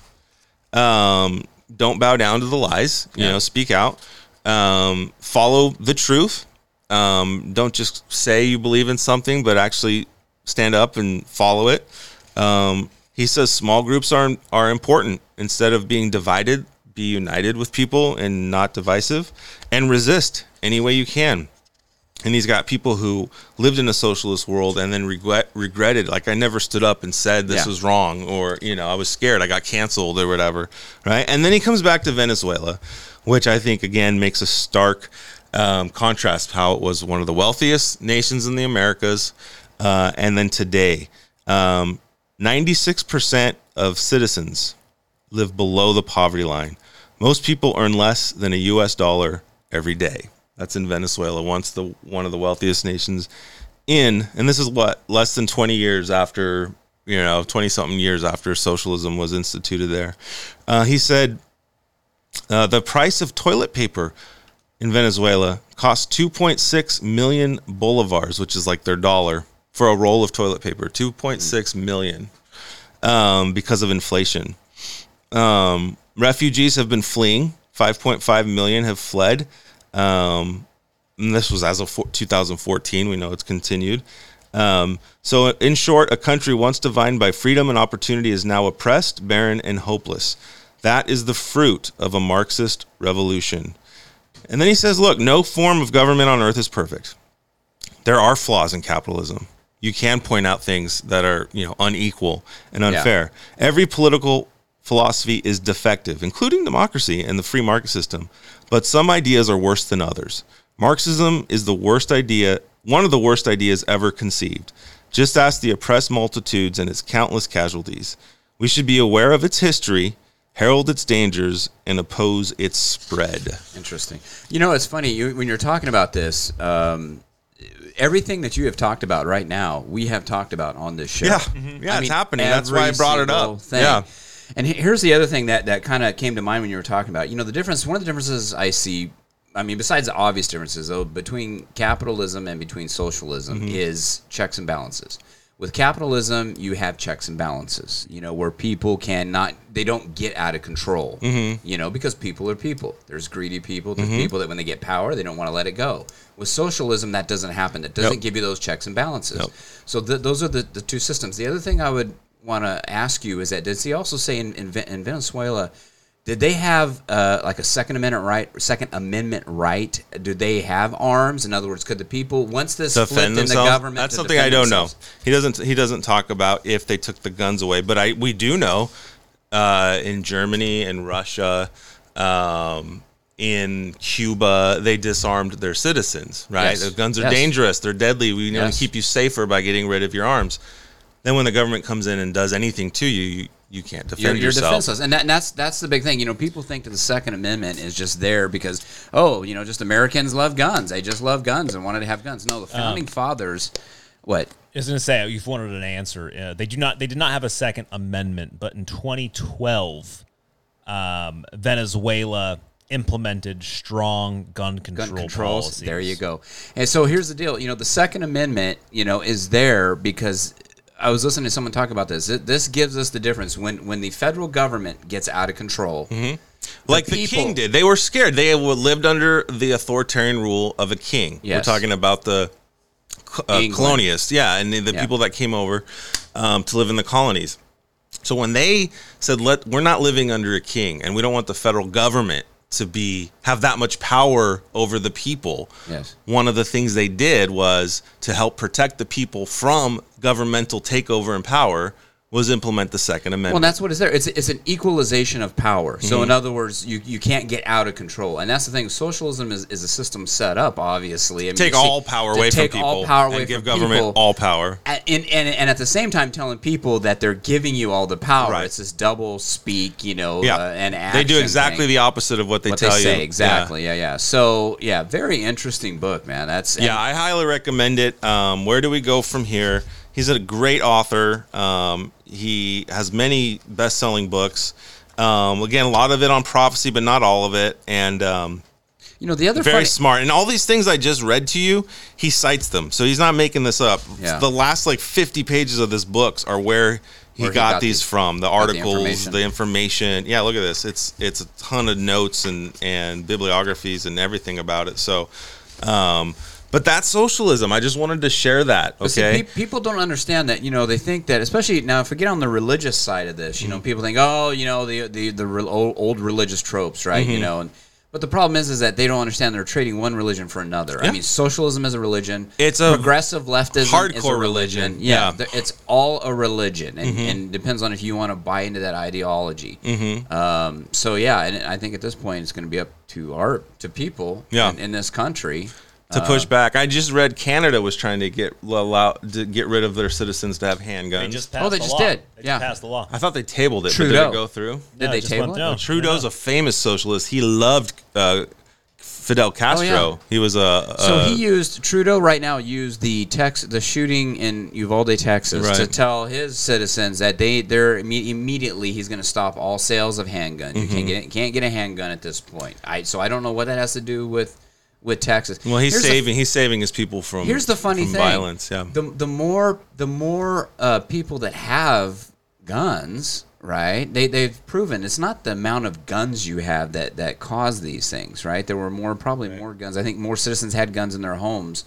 um, don't bow down to the lies you Yeah. know speak out. Um, follow the truth. Um, don't just say you believe in something but actually stand up and follow it. Um, he says small groups are are important. Instead of being divided be united with people and not divisive. And resist any way you can and he's got people who lived in a socialist world and then regret regretted like I never stood up and said this Yeah. was wrong or you know I was scared I got canceled or whatever right and then he comes back to Venezuela which I think again makes a stark um, contrast how it was one of the wealthiest nations in the Americas uh, and then today um, 96% of citizens live below the poverty line. Most people earn less than a US dollar every day. That's in Venezuela, once the one of the wealthiest nations in and this is what less than 20 years after, you know, 20 something years after socialism was instituted there. Uh, he said uh, the price of toilet paper in Venezuela costs 2.6 million bolivars, which is like their dollar, for a roll of toilet paper. 2.6 million um, because of inflation. Um, refugees have been fleeing. 5.5 million have fled. Um, and this was as of 2014. We know it's continued. Um, so, in short, a country once defined by freedom and opportunity is now oppressed, barren, and hopeless. That is the fruit of a Marxist revolution. And then he says, look, no form of government on earth is perfect. There are flaws in capitalism. You can point out things that are, you know, unequal and unfair. Yeah. Every political philosophy is defective, including democracy and the free market system, but some ideas are worse than others. Marxism is the worst idea, one of the worst ideas ever conceived. Just ask the oppressed multitudes and its countless casualties. We should be aware of its history herald its dangers, and oppose its spread. Interesting. You know, it's funny you, when you're talking about this. Um, everything that you have talked about right now, we have talked about on this show. Yeah, mm-hmm. yeah, I it's mean, happening. That's why I brought it up. Thing. Yeah. And here's the other thing that, that kind of came to mind when you were talking about, you know, the difference. One of the differences I see, I mean, besides the obvious differences though, between capitalism and between socialism mm-hmm. is checks and balances with capitalism, you have checks and balances, you know, where people cannot, they don't get out of control, mm-hmm. you know, because people are people. There's greedy people, there's mm-hmm. people that when they get power, they don't want to let it go. With socialism, that doesn't happen. That doesn't yep. give you those checks and balances. Yep. So th- those are the, the two systems. The other thing I would want to ask you is that does he also say in, in, in Venezuela, did they have uh, like a Second Amendment right? Second Amendment right? Do they have arms? In other words, could the people once this defend themselves? The government That's something I don't themselves? know. He doesn't. He doesn't talk about if they took the guns away, but I we do know uh, in Germany and Russia. Um, in Cuba, they disarmed their citizens. Right, yes. the guns are yes. dangerous; they're deadly. We yes. to keep you safer by getting rid of your arms. Then, when the government comes in and does anything to you, you you can't defend you're, you're yourself. defenseless, and, that, and, that's that's the big thing. You know, people think that the Second Amendment is just there because oh, you know, just Americans love guns. They just love guns and wanted to have guns. No, the founding um, fathers, what? I was going to say, you've wanted an answer. Uh, they do not. They did not have a Second Amendment, but in 2012, um, Venezuela implemented strong gun control gun controls. Policies. There you go. And so here's the deal. You know, the Second Amendment, you know, is there because I was listening to someone talk about this. This gives us the difference when when the federal government gets out of control. Mm-hmm. The like people, the king did. They were scared. They lived under the authoritarian rule of a king. Yes. We're talking about the uh, colonists, yeah, and the, the yeah. people that came over um, to live in the colonies. So when they said, "Let we're not living under a king, and we don't want the federal government to be have that much power over the people. Yes. One of the things they did was to help protect the people from governmental takeover and power was implement the Second Amendment. Well, that's what is there. It's, it's an equalization of power. So, mm-hmm. in other words, you, you can't get out of control, and that's the thing. Socialism is, is a system set up, obviously. I mean, take all power away from people, all power away and give government people, all power, and, and, and at the same time telling people that they're giving you all the power. Right. It's this double speak, you know, yeah. Uh, and they do exactly thing. the opposite of what they what tell they say, you. Exactly, yeah. yeah, yeah. So, yeah, very interesting book, man. That's yeah, I highly recommend it. Um, where do we go from here? He's a great author. Um, he has many best-selling books. Um, again, a lot of it on prophecy, but not all of it. And um, you know, the other very funny- smart. And all these things I just read to you, he cites them, so he's not making this up. Yeah. The last like fifty pages of this books are where he, got, he got, these from the articles the information. the information. yeah look at this it's it's a ton of notes and and bibliographies and everything about it so um but that's socialism. I just wanted to share that. Okay. See, pe- people don't understand that. You know, they think that, especially now, if we get on the religious side of this, you mm-hmm. know, people think, oh, you know, the the the re- old, old, religious tropes, right? Mm-hmm. You know, and but the problem is, is that they don't understand they're trading one religion for another. Yeah. I mean, socialism is a religion. It's a progressive leftism hardcore is a religion. religion. Yeah, yeah. it's all a religion, and, mm-hmm. and, depends on if you want to buy into that ideology. Mm-hmm. Um, so yeah, and I think at this point it's going to be up to our to people yeah. in, in this country to push back. I just read Canada was trying to get allow to get rid of their citizens to have handguns. They just passed Oh, they the just law. did. They Yeah. just passed the law. I thought they tabled it, but Trudeau. did it go through? Did No, they table it? down. Trudeau's a famous socialist. He loved uh, Fidel Castro. He was a, Oh, So he used Trudeau right now used the tex the shooting in Uvalde, Texas, to tell his citizens that they they're imme- immediately he's going to stop all sales of handguns. You Mm-hmm. can't get can't get a handgun at this point. I so I don't know what that has to do with with Texas. well, he's Here's the- saving he's saving his people from Here's the funny thing: violence. Yeah, The the more the more uh, people that have guns, right? They they've proven it's not the amount of guns you have that that cause these things, right? There were more probably more guns. I think more citizens had guns in their homes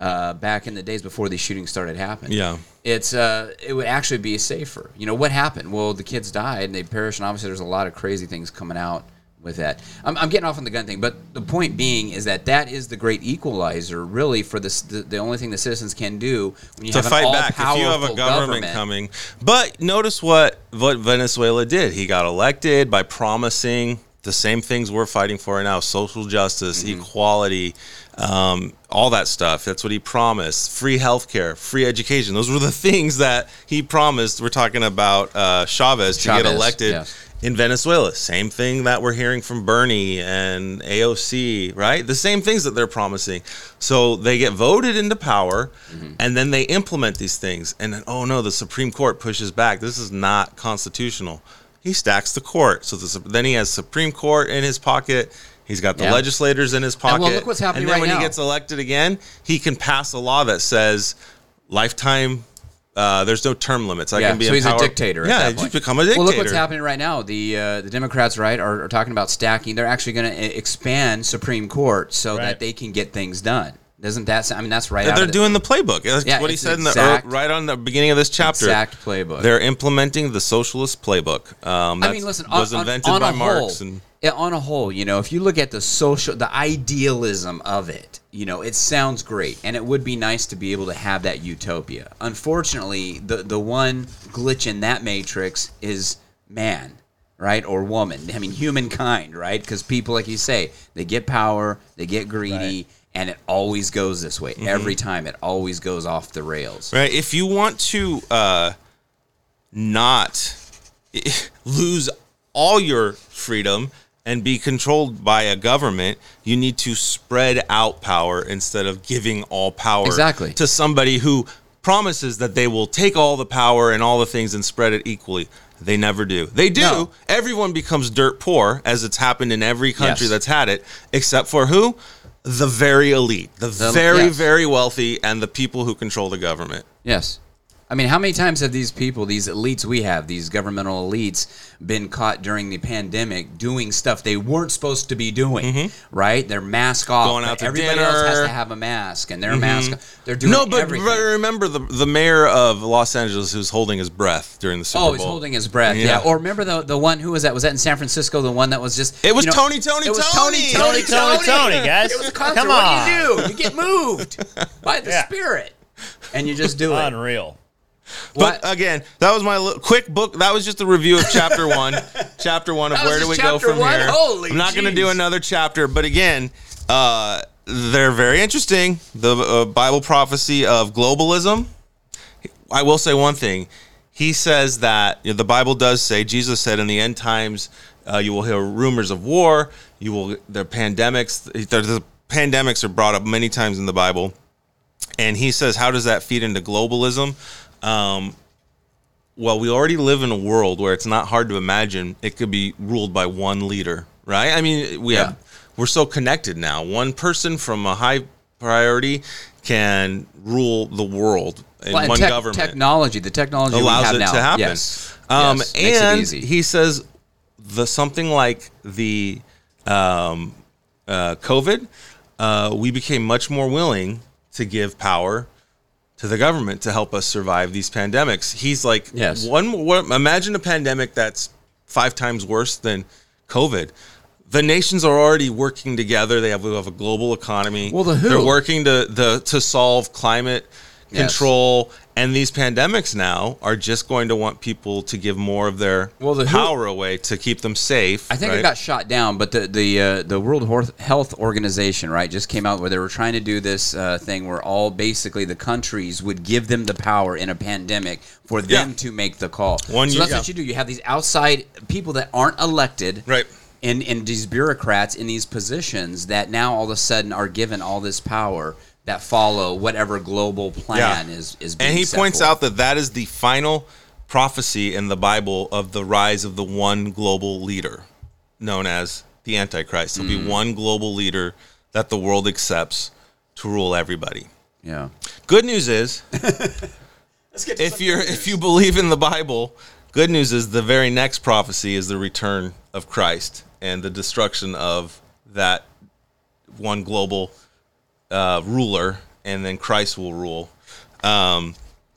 uh, back in the days before these shootings started happening. Yeah. It's uh, it would actually be safer. You know what happened? Well, the kids died and they perished, and obviously there's a lot of crazy things coming out with that. I'm, I'm getting off on the gun thing, but the point being is that that is the great equalizer, really, for this the, the only thing the citizens can do when you to have fight back if you have a all-powerful government, coming. But notice what what Venezuela did. He got elected by promising the same things we're fighting for right now: social justice, Mm-hmm. equality, um, all that stuff. That's what he promised: free healthcare, free education. Those were the things that he promised. We're talking about uh, Chavez to get elected. yes. In Venezuela, same thing that we're hearing from Bernie and AOC, right? The same things that they're promising. So they get voted into power Mm-hmm. and then they implement these things. And then, oh no, the Supreme Court pushes back. This is not constitutional. He stacks the court. So the, then he has Supreme Court in his pocket. He's got the Yeah. legislators in his pocket. well, look what's happening And then right when now. he gets elected again, he can pass a law that says lifetime. Uh, there's no term limits. I Yeah, can be so in he's a dictator. at Yeah, that he's point. become a dictator. Well, look what's happening right now. The uh, the Democrats, right, are, are talking about stacking. They're actually going to expand Supreme Court so that they can get things done. Doesn't that? sound- I mean, that's right. They're of the- doing the playbook. That's Yeah, what he it's said in the exact- er, right on the beginning of this chapter. exact playbook. They're implementing the socialist playbook. Um, I mean, listen. was on, on- invented on by Marx. whole, and yeah, on a whole, you know, if you look at the social, the idealism of it, you know, it sounds great, and it would be nice to be able to have that utopia. Unfortunately, the the one glitch in that matrix is man, right, or woman. I mean, humankind, right? Because people, like you say, they get power, they get greedy. Right. And it always goes this way. Mm-hmm. Every time, it always goes off the rails. right, if you want to uh, not lose all your freedom and be controlled by a government, you need to spread out power instead of giving all power Exactly. to somebody who promises that they will take all the power and all the things and spread it equally. They never do. They do. No. Everyone becomes dirt poor, as it's happened in every country Yes. that's had it, except for who? The very elite, the, The- very, yes. very wealthy, and the people who control the government. Yes. I mean, how many times have these people, these elites we have, these governmental elites, been caught during the pandemic doing stuff they weren't supposed to be doing? Right? They're mask off. Mm-hmm. Going out to everybody else has. Mm-hmm. to have a mask, and their mask. They're doing No, but, everything. but remember the the mayor of Los Angeles who's holding his breath during the Super Oh, Bowl. he's holding his breath. Yeah. Yeah. Or remember the the one who was that? Was that in San Francisco? The one that was just It was you know, Tony, Tony, it was Tony. Tony, Tony, Tony, Tony, guys. It was a concert. Come What do you on. do? You get moved by the Yeah. spirit, and you just do it. Unreal. But What? again, that was my li- quick book. That was just a review of chapter one. chapter one of where do we go from one? here. Holy I'm not going to do another chapter, but again, uh, they're very interesting. The uh, Bible prophecy of globalism. I will say one thing. He says that you know, the Bible does say Jesus said in the end times uh, you will hear rumors of war. You will the pandemics. The, the pandemics are brought up many times in the Bible, and he says, how does that feed into globalism? Um, well, we already live in a world where it's not hard to imagine it could be ruled by one leader, right? I mean, we Yeah. have we're so connected now. One person from a high priority can rule the world in Well, one tech- government. technology, the technology we allows it now. to happen. Yes. Um, Yes, makes it and easy. he says the something like the um, uh, COVID, uh, we became much more willing to give power to the government to help us survive these pandemics. He's like, Yes. one, one imagine a pandemic that's five times worse than COVID. The nations are already working together. They have, we have a global economy. Well, the WHO- They're working to the to solve climate Yes. control, and these pandemics now are just going to want people to give more of their Well, the WHO power away to keep them safe. I think right? it got shot down, but the the uh, the World Health Organization, right, just came out where they were trying to do this uh, thing where all basically the countries would give them the power in a pandemic for them Yeah. to make the call. One so that's what you do. You have these outside people that aren't elected, Right. And and these bureaucrats in these positions that now all of a sudden are given all this power that follow whatever global plan is is. Being and he points forth. out that that is the final prophecy in the Bible of the rise of the one global leader, known as the Antichrist. There'll Mm. be one global leader that the world accepts to rule everybody. yeah. Good news is, if you're if you believe in the Bible, good news is the very next prophecy is the return of Christ and the destruction of that one global uh, ruler, and then Christ will rule. Um,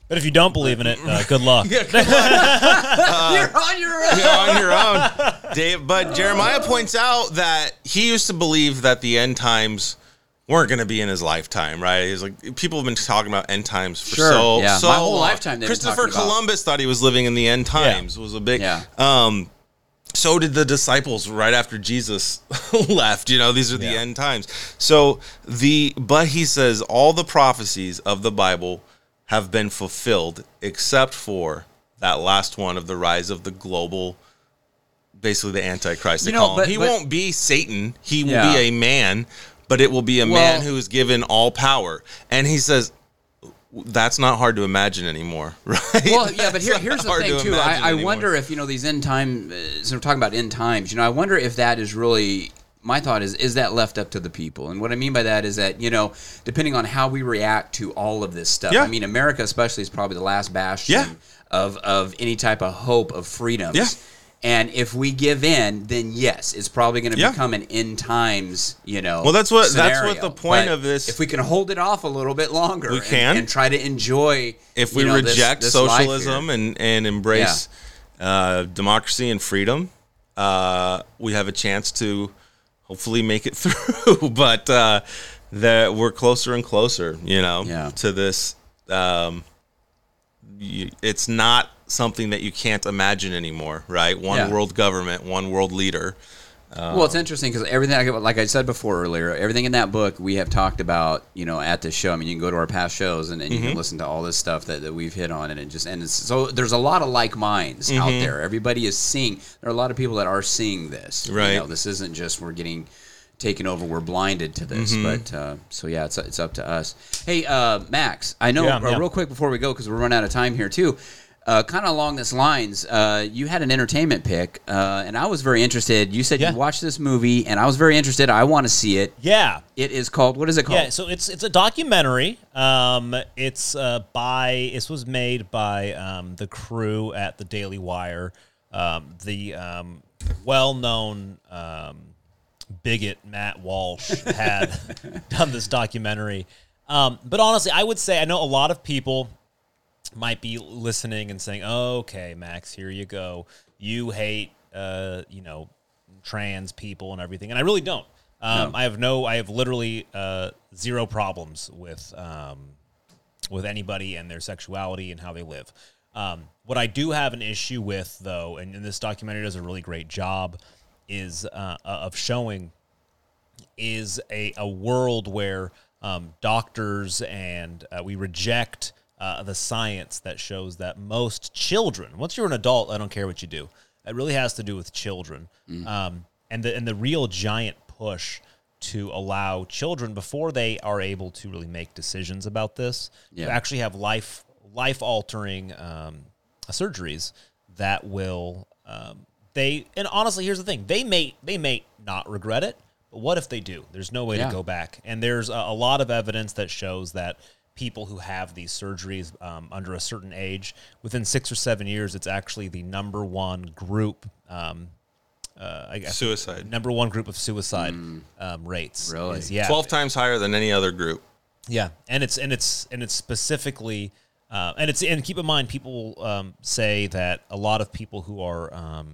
But if you don't believe in it, uh, good luck. You're on your own. you're on your own, Dave. But Jeremiah points out that he used to believe that the end times weren't going to be in his lifetime, right? He's like people have been talking about end times for Sure, so yeah. so My whole long. lifetime Christopher talking about- Columbus thought he was living in the end times. Was a big Yeah. um so did the disciples right after Jesus left. You know, these are the Yeah. end times. So the but he says all the prophecies of the Bible have been fulfilled except for that last one of the rise of the global basically the antichrist You know, but- he but- won't be satan he will Yeah. be a man but it will be a Well- man who is given all power and he says that's not hard to imagine anymore right Well, yeah, but here, here's the thing to too. I, I wonder if you know these end time. Uh, so we're talking about end times. You know, I wonder if that is really. My thought is, is that left up to the people? And what I mean by that is that you know, depending on how we react to all of this stuff. Yeah. I mean, America especially is probably the last bastion Yeah. of of any type of hope of freedoms. Yeah. And if we give in, then yes, it's probably going to Yeah. become an end times, you know. Well, that's what- that's what the point But of this- If we can hold it off a little bit longer, We and- can. and, try to enjoy. if we you know, reject this life socialism and, and embrace uh, democracy and freedom, uh, we have a chance to hopefully make it through. but uh, that we're closer and closer, you know, Yeah. to this. Um, you, it's not something that you can't imagine anymore, right? One Yeah. world government, one world leader. well, it's interesting because everything, like- like I said before earlier, everything in that book we have talked about, you know, at the show. I mean, you can go to our past shows and, and Mm-hmm. you can listen to all this stuff that, that we've hit on, and it just and it's, so there's a lot of like minds out Mm-hmm. there. Everybody is seeing. There are a lot of people that are seeing this. You Right. know, this isn't just we're getting taken over. We're blinded to this, Mm-hmm. but uh, so yeah, it's it's up to us. Hey, uh, Max, I know Yeah, uh, yeah. real quick before we go because we're running out of time here too. Uh, kind of along this lines, uh, you had an entertainment pick, uh, and I was very interested. You said Yeah. you watched this movie, and I was very interested. I want to see it. Yeah. It is called. What is it called? Yeah, so it's it's a documentary. Um, it's uh, by this was made by um, the crew at the Daily Wire. Um, the um, well-known um, bigot Matt Walsh had done this documentary. Um, but honestly, I would say I know a lot of people might be listening and saying, oh, "Okay, Max, here you go. You hate, uh, you know, trans people and everything," and I really don't. Um, No. I have no, I have literally uh, zero problems with um, with anybody and their sexuality and how they live. Um, what I do have an issue with, though, and, and this documentary does a really great job, is uh, of showing is a, a world where um, doctors and uh, we reject uh, the science that shows that most children, once you're an adult, I don't care what you do. It really has to do with children, um, and the and the real giant push to allow children before they are able to really make decisions about this Yeah. to actually have life life altering um, surgeries that will um, they and honestly here's the thing they may they may not regret it but what if they do there's no way Yeah. to go back and there's a, a lot of evidence that shows that people who have these surgeries um, under a certain age within six or seven years it's actually the number one group um, uh, I guess Suicide. number one group of suicide um, rates Really? is- yeah 12 times higher than any other group. yeah, and it's and it's and it's specifically, uh, and it's and keep in mind, people um, say that a lot of people who are um,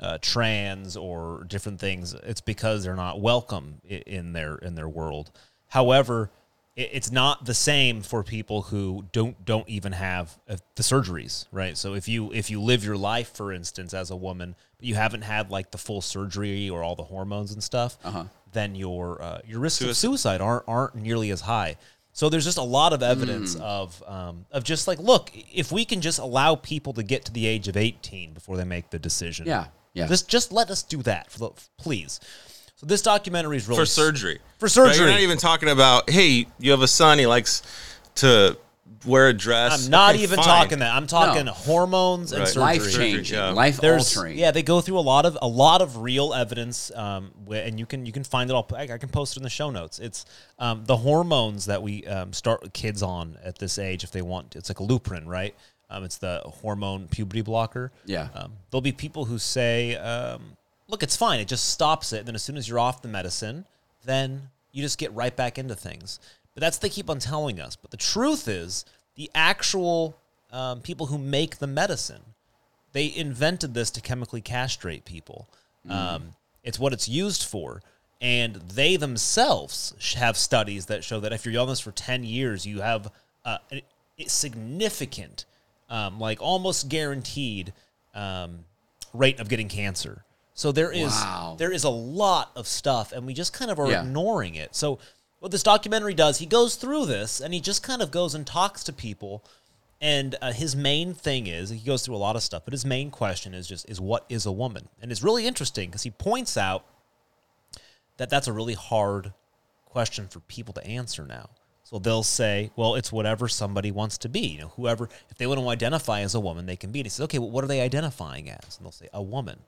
uh, trans or different things, it's because they're not welcome i- in their in their world. However, it, it's not the same for people who don't don't even have uh, the surgeries, right? So if you if you live your life, for instance, as a woman, but you haven't had like the full surgery or all the hormones and stuff, Uh-huh. then your uh, your risks of suicide aren't aren't nearly as high. So there's just a lot of Mm. evidence of um, of just like, look, if we can just allow people to get to the age of 18 before they make the decision, Yeah, yeah. just just let us do that, for the, please. So this documentary is really for surgery. For Right? surgery. You're not even talking about, hey, you have a son, he likes to wear a dress. I'm not Okay, even fine. talking that. I'm talking No. hormones and Right. surgery. life Surgery, changing, yeah. life There's altering. yeah, they go through a lot of a lot of real evidence, um, wh- and you can you can find it all. I, I can post it in the show notes. It's um, the hormones that we um, start kids on at this age if they want. It's like a Lupron, right? Um, it's the hormone puberty blocker. Yeah. Um, there'll be people who say, um, "Look, it's fine. It just stops it." And then as soon as you're off the medicine, then you just get right back into things. But that's what they keep on telling us. But the truth is, the actual um, people who make the medicine, they invented this to chemically castrate people. Um, it's what it's used for. And they themselves have studies that show that if you're on this for 10 years, you have uh, a, a significant, um, like almost guaranteed um, rate of getting cancer. So there is Wow. there is a lot of stuff, and we just kind of are Yeah. ignoring it. So what this documentary does, he goes through this, and he just kind of goes and talks to people and uh, his main thing is he goes through a lot of stuff, but his main question is just is what is a woman, and it's really interesting because he points out that that's a really hard question for people to answer now. So they'll say, well, it's whatever somebody wants to be. You know, whoever if they want to identify as a woman, they can be. And he says, okay, well, what are they identifying as? And they'll say a woman.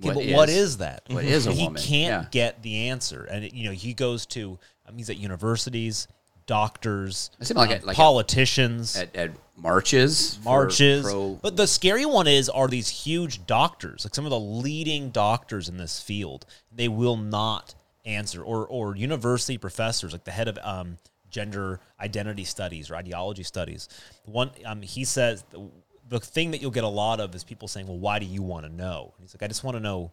What but what is- is that? what is a he woman? can't Yeah. get the answer, and it, you know, he goes to um, he's at universities, doctors, seemed like um, a- like politicians At, at marches, marches. pro- But the scary one is are these huge doctors, like some of the leading doctors in this field. They will not answer, or or university professors, like the head of um, gender identity studies or ideology studies. One, um, he says the, thing that you'll get a lot of is people saying, "Well, why do you want to know?" And he's like, "I just want to know.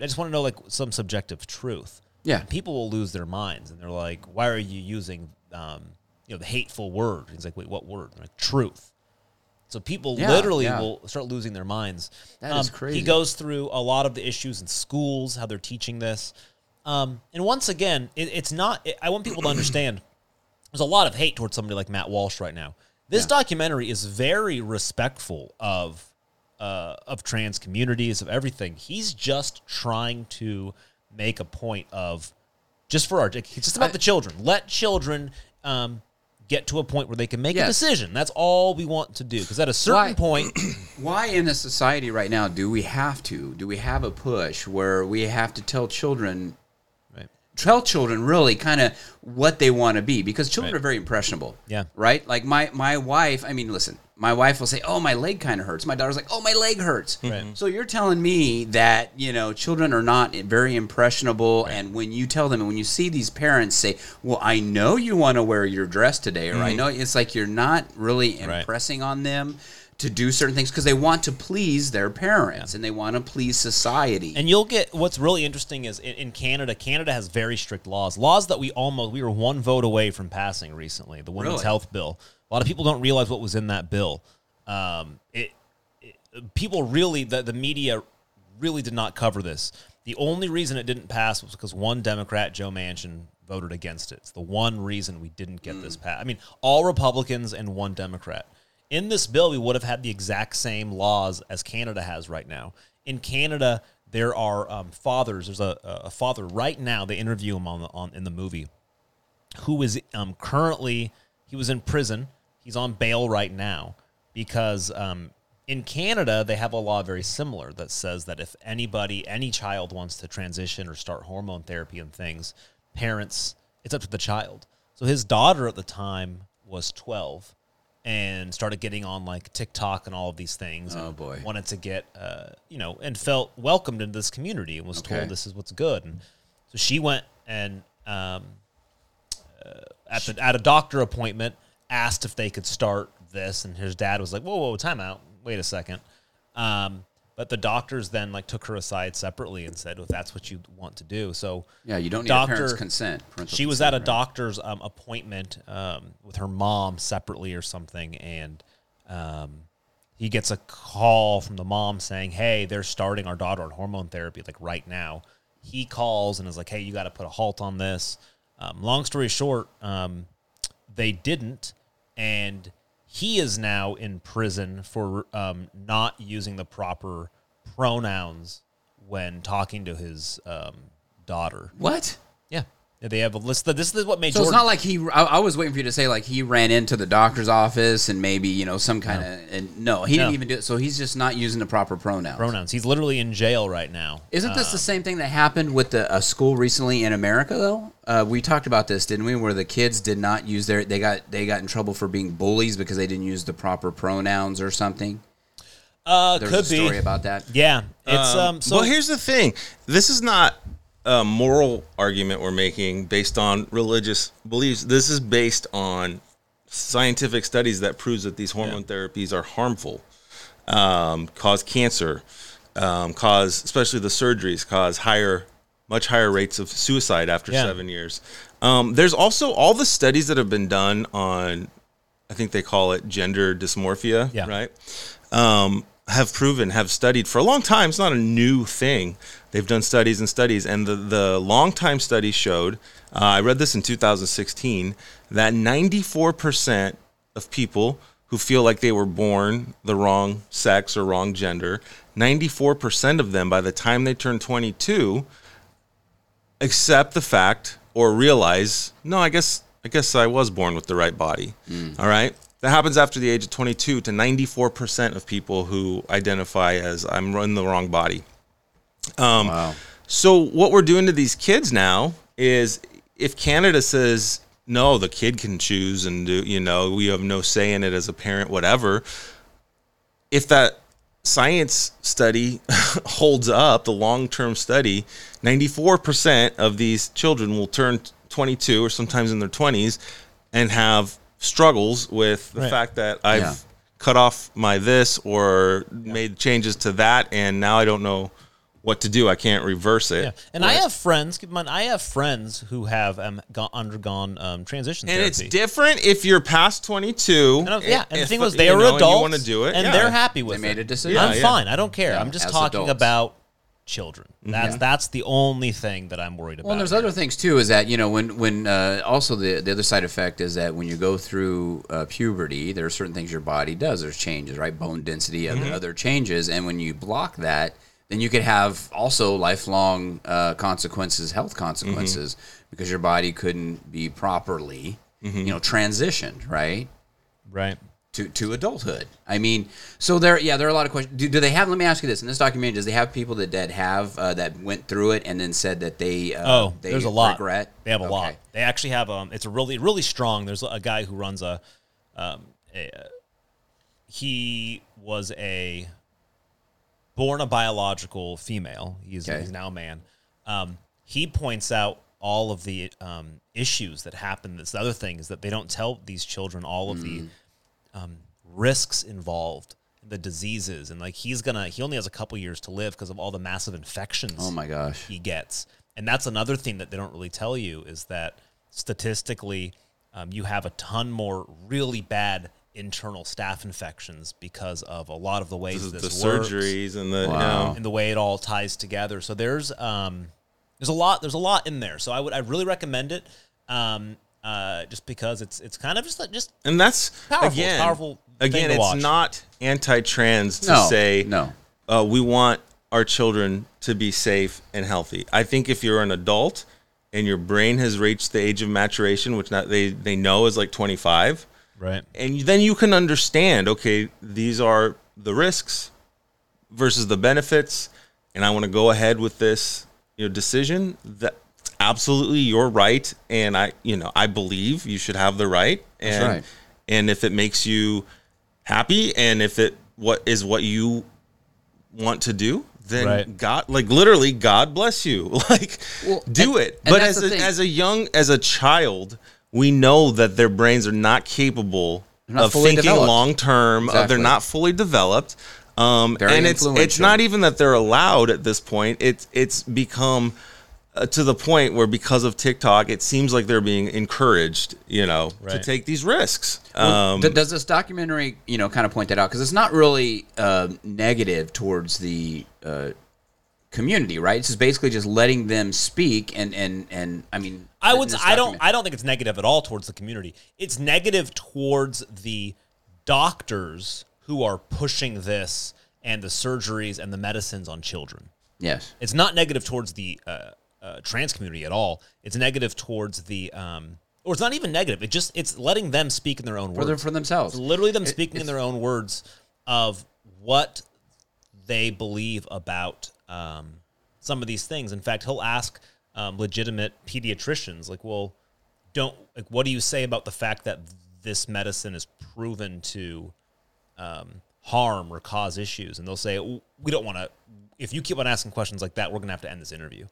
I just want to know like some subjective truth." Yeah. And people will lose their minds, and they're like, "Why are you using?" Um, you know the hateful word. He's like, wait, what word? I'm like, truth. So people Yeah, literally yeah. will start losing their minds. Um, That is crazy. He goes through a lot of the issues in schools, how they're teaching this. Um, and once again, it, it's not. It, I want people to understand. There's a lot of hate towards somebody like Matt Walsh right now. This documentary is very respectful of uh, of trans communities, of everything. He's just trying to make a point of just for our. It's just about the children. Let children um, get to a point where they can make a decision. That's all we want to do. Because at a certain Why- point, Why in a society right now do we have to? Do we have a push where we have to tell children, Right. Tell children really kind of what they want to be? Because children Right. are very impressionable. Yeah. Right? Like my, my wife, I mean, listen, my wife will say, oh, my leg kind of hurts. My daughter's like, oh, my leg hurts. Right. Mm-hmm. So you're telling me that, you know, children are not very impressionable. And when you tell them, and when you see these parents say, well, I know you want to wear your dress today, or I mm-hmm. know it's like you're not really Right. impressing on them to do certain things because they want to please their parents and they want to please society. And you'll get what's really interesting is in, in Canada, Canada has very strict laws. Laws that we almost we were one vote away from passing recently, the women's Really? health bill. A lot of people don't realize what was in that bill. Um, it, it people really the, the media really did not cover this. The only reason it didn't pass was because one Democrat, Joe Manchin, voted against it. It's the one reason we didn't get this passed. I mean, all Republicans and one Democrat. In this bill, we would have had the exact same laws as Canada has right now. In Canada, there are um, fathers. There's a, a father right now. They interview him on the, on in the movie, who is um, currently he was in prison. He's on bail right now because um, in Canada they have a law very similar that says that if anybody, any child wants to transition or start hormone therapy and things, parents, it's up to the child. So his daughter at the time was 12 and started getting on like TikTok and all of these things. Oh, boy. Wanted to get, uh, you know, and felt welcomed into this community and was Okay. told this is what's good. And so she went and um, at the at a doctor appointment asked if they could start this and his dad was like whoa whoa time out wait a second um, But the doctors then like took her aside separately and said, "Well, that's what you want to do." So Yeah, you don't need doctor- a parent's consent. she was at a right? doctor's um, appointment um, with her mom separately or something, and um, he gets a call from the mom saying, "Hey, they're starting our daughter on hormone therapy like right now." He calls and is like, "Hey, you got to put a halt on this." Um, long story short, um, they didn't, and he is now in prison for um, not using the proper pronouns when talking to his um, daughter. What? Yeah. Yeah, They have a list. That this is what made So it's not like he. I, I was waiting for you to say like he ran into the doctor's office and maybe you know some kind of. And no, he No. didn't even do it. So he's just not using the proper pronouns. pronouns. He's literally in jail right now. Isn't this the same thing that happened with the, a school recently in America though? Uh, we talked about this, didn't we? Where the kids did not use their they got they got in trouble for being bullies because they didn't use the proper pronouns or something. Uh, There's could a story be. about that. Yeah, it's um. So well, here's the thing. This is not a moral argument we're making based on religious beliefs. This is based on scientific studies that proves that these hormone therapies are harmful, um, cause cancer, um, cause especially the surgeries cause higher, much higher rates of suicide after Yeah. seven years. Um, there's also all the studies that have been done on, I think they call it gender dysmorphia, Yeah. right? Have proven, have studied for a long time. It's not a new thing. They've done studies and studies, and the the long time study showed. Uh, I read this in 2016 that 94 percent of people who feel like they were born the wrong sex or wrong gender, 94 percent of them by the time they turn 22 accept the fact or realize, no, I guess I guess I was born with the right body. All right. That happens after the age of 22 to 94% of people who identify as I'm in the wrong body. Um, Wow. So what we're doing to these kids now is if Canada says no, the kid can choose and do, you know, we have no say in it as a parent, whatever. If that science study holds up, the long-term study, 94% of these children will turn 22 or sometimes in their 20s and have struggles with the Right. fact that I've Yeah. cut off my this or made changes to that and now I don't know what to do. I can't reverse it. yeah, and I have friends. Keep in mind, I have friends who have um gone, undergone um transition And therapy. it's different if you're past 22. And, uh, yeah, and the thing was, they were know, and adults. You want to do it, and yeah. they're happy with They it. made a decision. I'm Yeah, yeah. fine. I don't care. Yeah, I'm just as talking adults. about children. That's that's the only thing that I'm worried about. Well, there's here. other things too. Is that you know when when uh, also the the other side effect is that when you go through uh, puberty, there are certain things your body does. There's changes, right? Bone density, other other changes, and when you block that, then you could have also lifelong uh, consequences, health consequences, because your body couldn't be properly, you know, transitioned, right? right. To, to adulthood. I mean, so there, yeah, there are a lot of questions. Do, do they have? Let me ask you this: in this documentary, does they have people that that have uh, that went through it and then said that they uh, Oh, they there's a lot. regret? They have a lot. They actually have um. It's a really really strong. There's a guy who runs a, um, a, he was a born a biological female. He's, Okay. he's now a man. Um, he points out all of the um, issues that happen. That's the other thing is that they don't tell these children all of Mm. the um, risks involved, the diseases, and like he's gonna. He only has a couple years to live because of all the massive infections Oh my gosh. he gets. And that's another thing that they don't really tell you is that statistically, um, you have a ton more really bad internal staph infections because of a lot of the ways the, this the works surgeries and the Wow. you know, and the way it all ties together. So there's um, there's a lot there's a lot in there. So I would I really recommend it. Um, uh, just because it's it's kind of just like- just and that's Powerful. It's again powerful again it's watch. not anti-trans to No, say no. uh, we want our children to be safe and healthy. I think if you're an adult and your brain has reached the age of maturation, which not they they know is like 25, right. and then you can understand okay these are the risks versus the benefits and i want to go ahead with this you know decision that absolutely your right and i you know i believe you should have the right and right. and if it makes you happy and if it what is what you want to do then Right. god like literally god bless you like Well, do and- it and but as a, thing. as a young as a child we know that their brains are not capable not of thinking developed. long term of Exactly. they're not fully developed Um, and it's it's not even that they're allowed at this point. It's it's become uh, to the point where because of TikTok, it seems like they're being encouraged, you know, to take these risks. Well, Um, d- does this documentary, you know, kind of point that out? Because it's not really uh, negative towards the uh, community, right? It's just basically just letting them speak, and and and I mean, I would. this I don't. I don't think it's negative at all towards the community. It's negative towards the doctors who are pushing this and the surgeries and the medicines on children. Yes. It's not negative towards the uh, uh, trans community at all. It's negative towards the, um, or it's not even negative. It just it's letting them speak in their own For, words. them, for themselves. It's literally them speaking in their own words of what they believe about um, some of these things. In fact, he'll ask um, legitimate pediatricians, like, "Well, don't like, what do you say about the fact that this medicine is proven to um, harm or cause issues?" And they'll say, "We don't want to. If you keep on asking questions like that, we're gonna have to end this interview."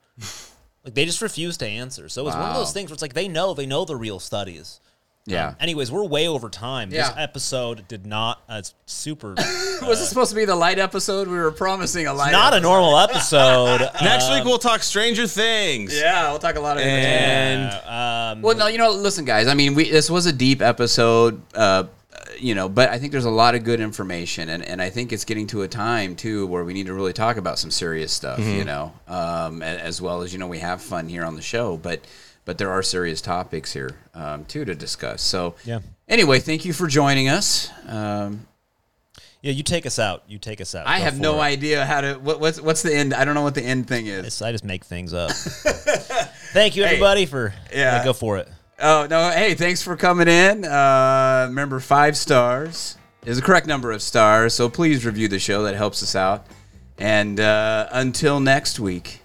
Like they just refuse to answer. So it's one of those things where it's like they know they know the real studies. Yeah. Um, anyways, we're way over time. This Yeah. episode did not. Uh, it's super. was this supposed to be the light episode? We were promising a light. not a normal episode. next Um, week we'll talk Stranger Things. Yeah, we'll talk a lot of. And um, Well, no, you know, listen, guys. I mean, we this was a deep episode, uh, you know, but I think there's a lot of good information, and, and I think it's getting to a time too where we need to really talk about some serious stuff, you know, um, as well as you know we have fun here on the show, but but there are serious topics here um, too to discuss. So Yeah. Anyway, thank you for joining us. Um, yeah, you take us out. You take us out. I Go have no it. idea how to what, what's what's the end. I don't know what the end thing is. It's- I just make things up. Thank you, everybody, for yeah. yeah. Go for it. Oh no! Hey, thanks for coming in. Uh, remember, five stars is the correct number of stars. So please review the show. That helps us out. And uh, until next week,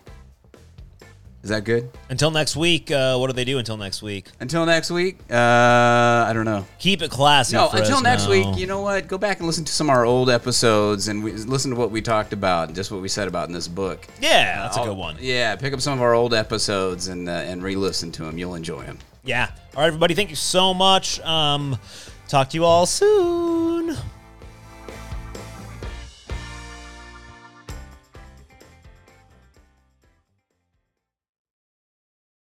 is that good? Until next week. Uh, what do they do until next week? Until next week, uh, I don't know. Keep it classy. No, until next Fresno. week, you know what? Go back and listen to some of our old episodes and we, listen to what we talked about and just what we said about in this book. Yeah, that's a I'll- good one. Yeah, pick up some of our old episodes and uh, and re-listen to them. You'll enjoy them. Yeah. All right, everybody. Thank you so much. Um, talk to you all soon.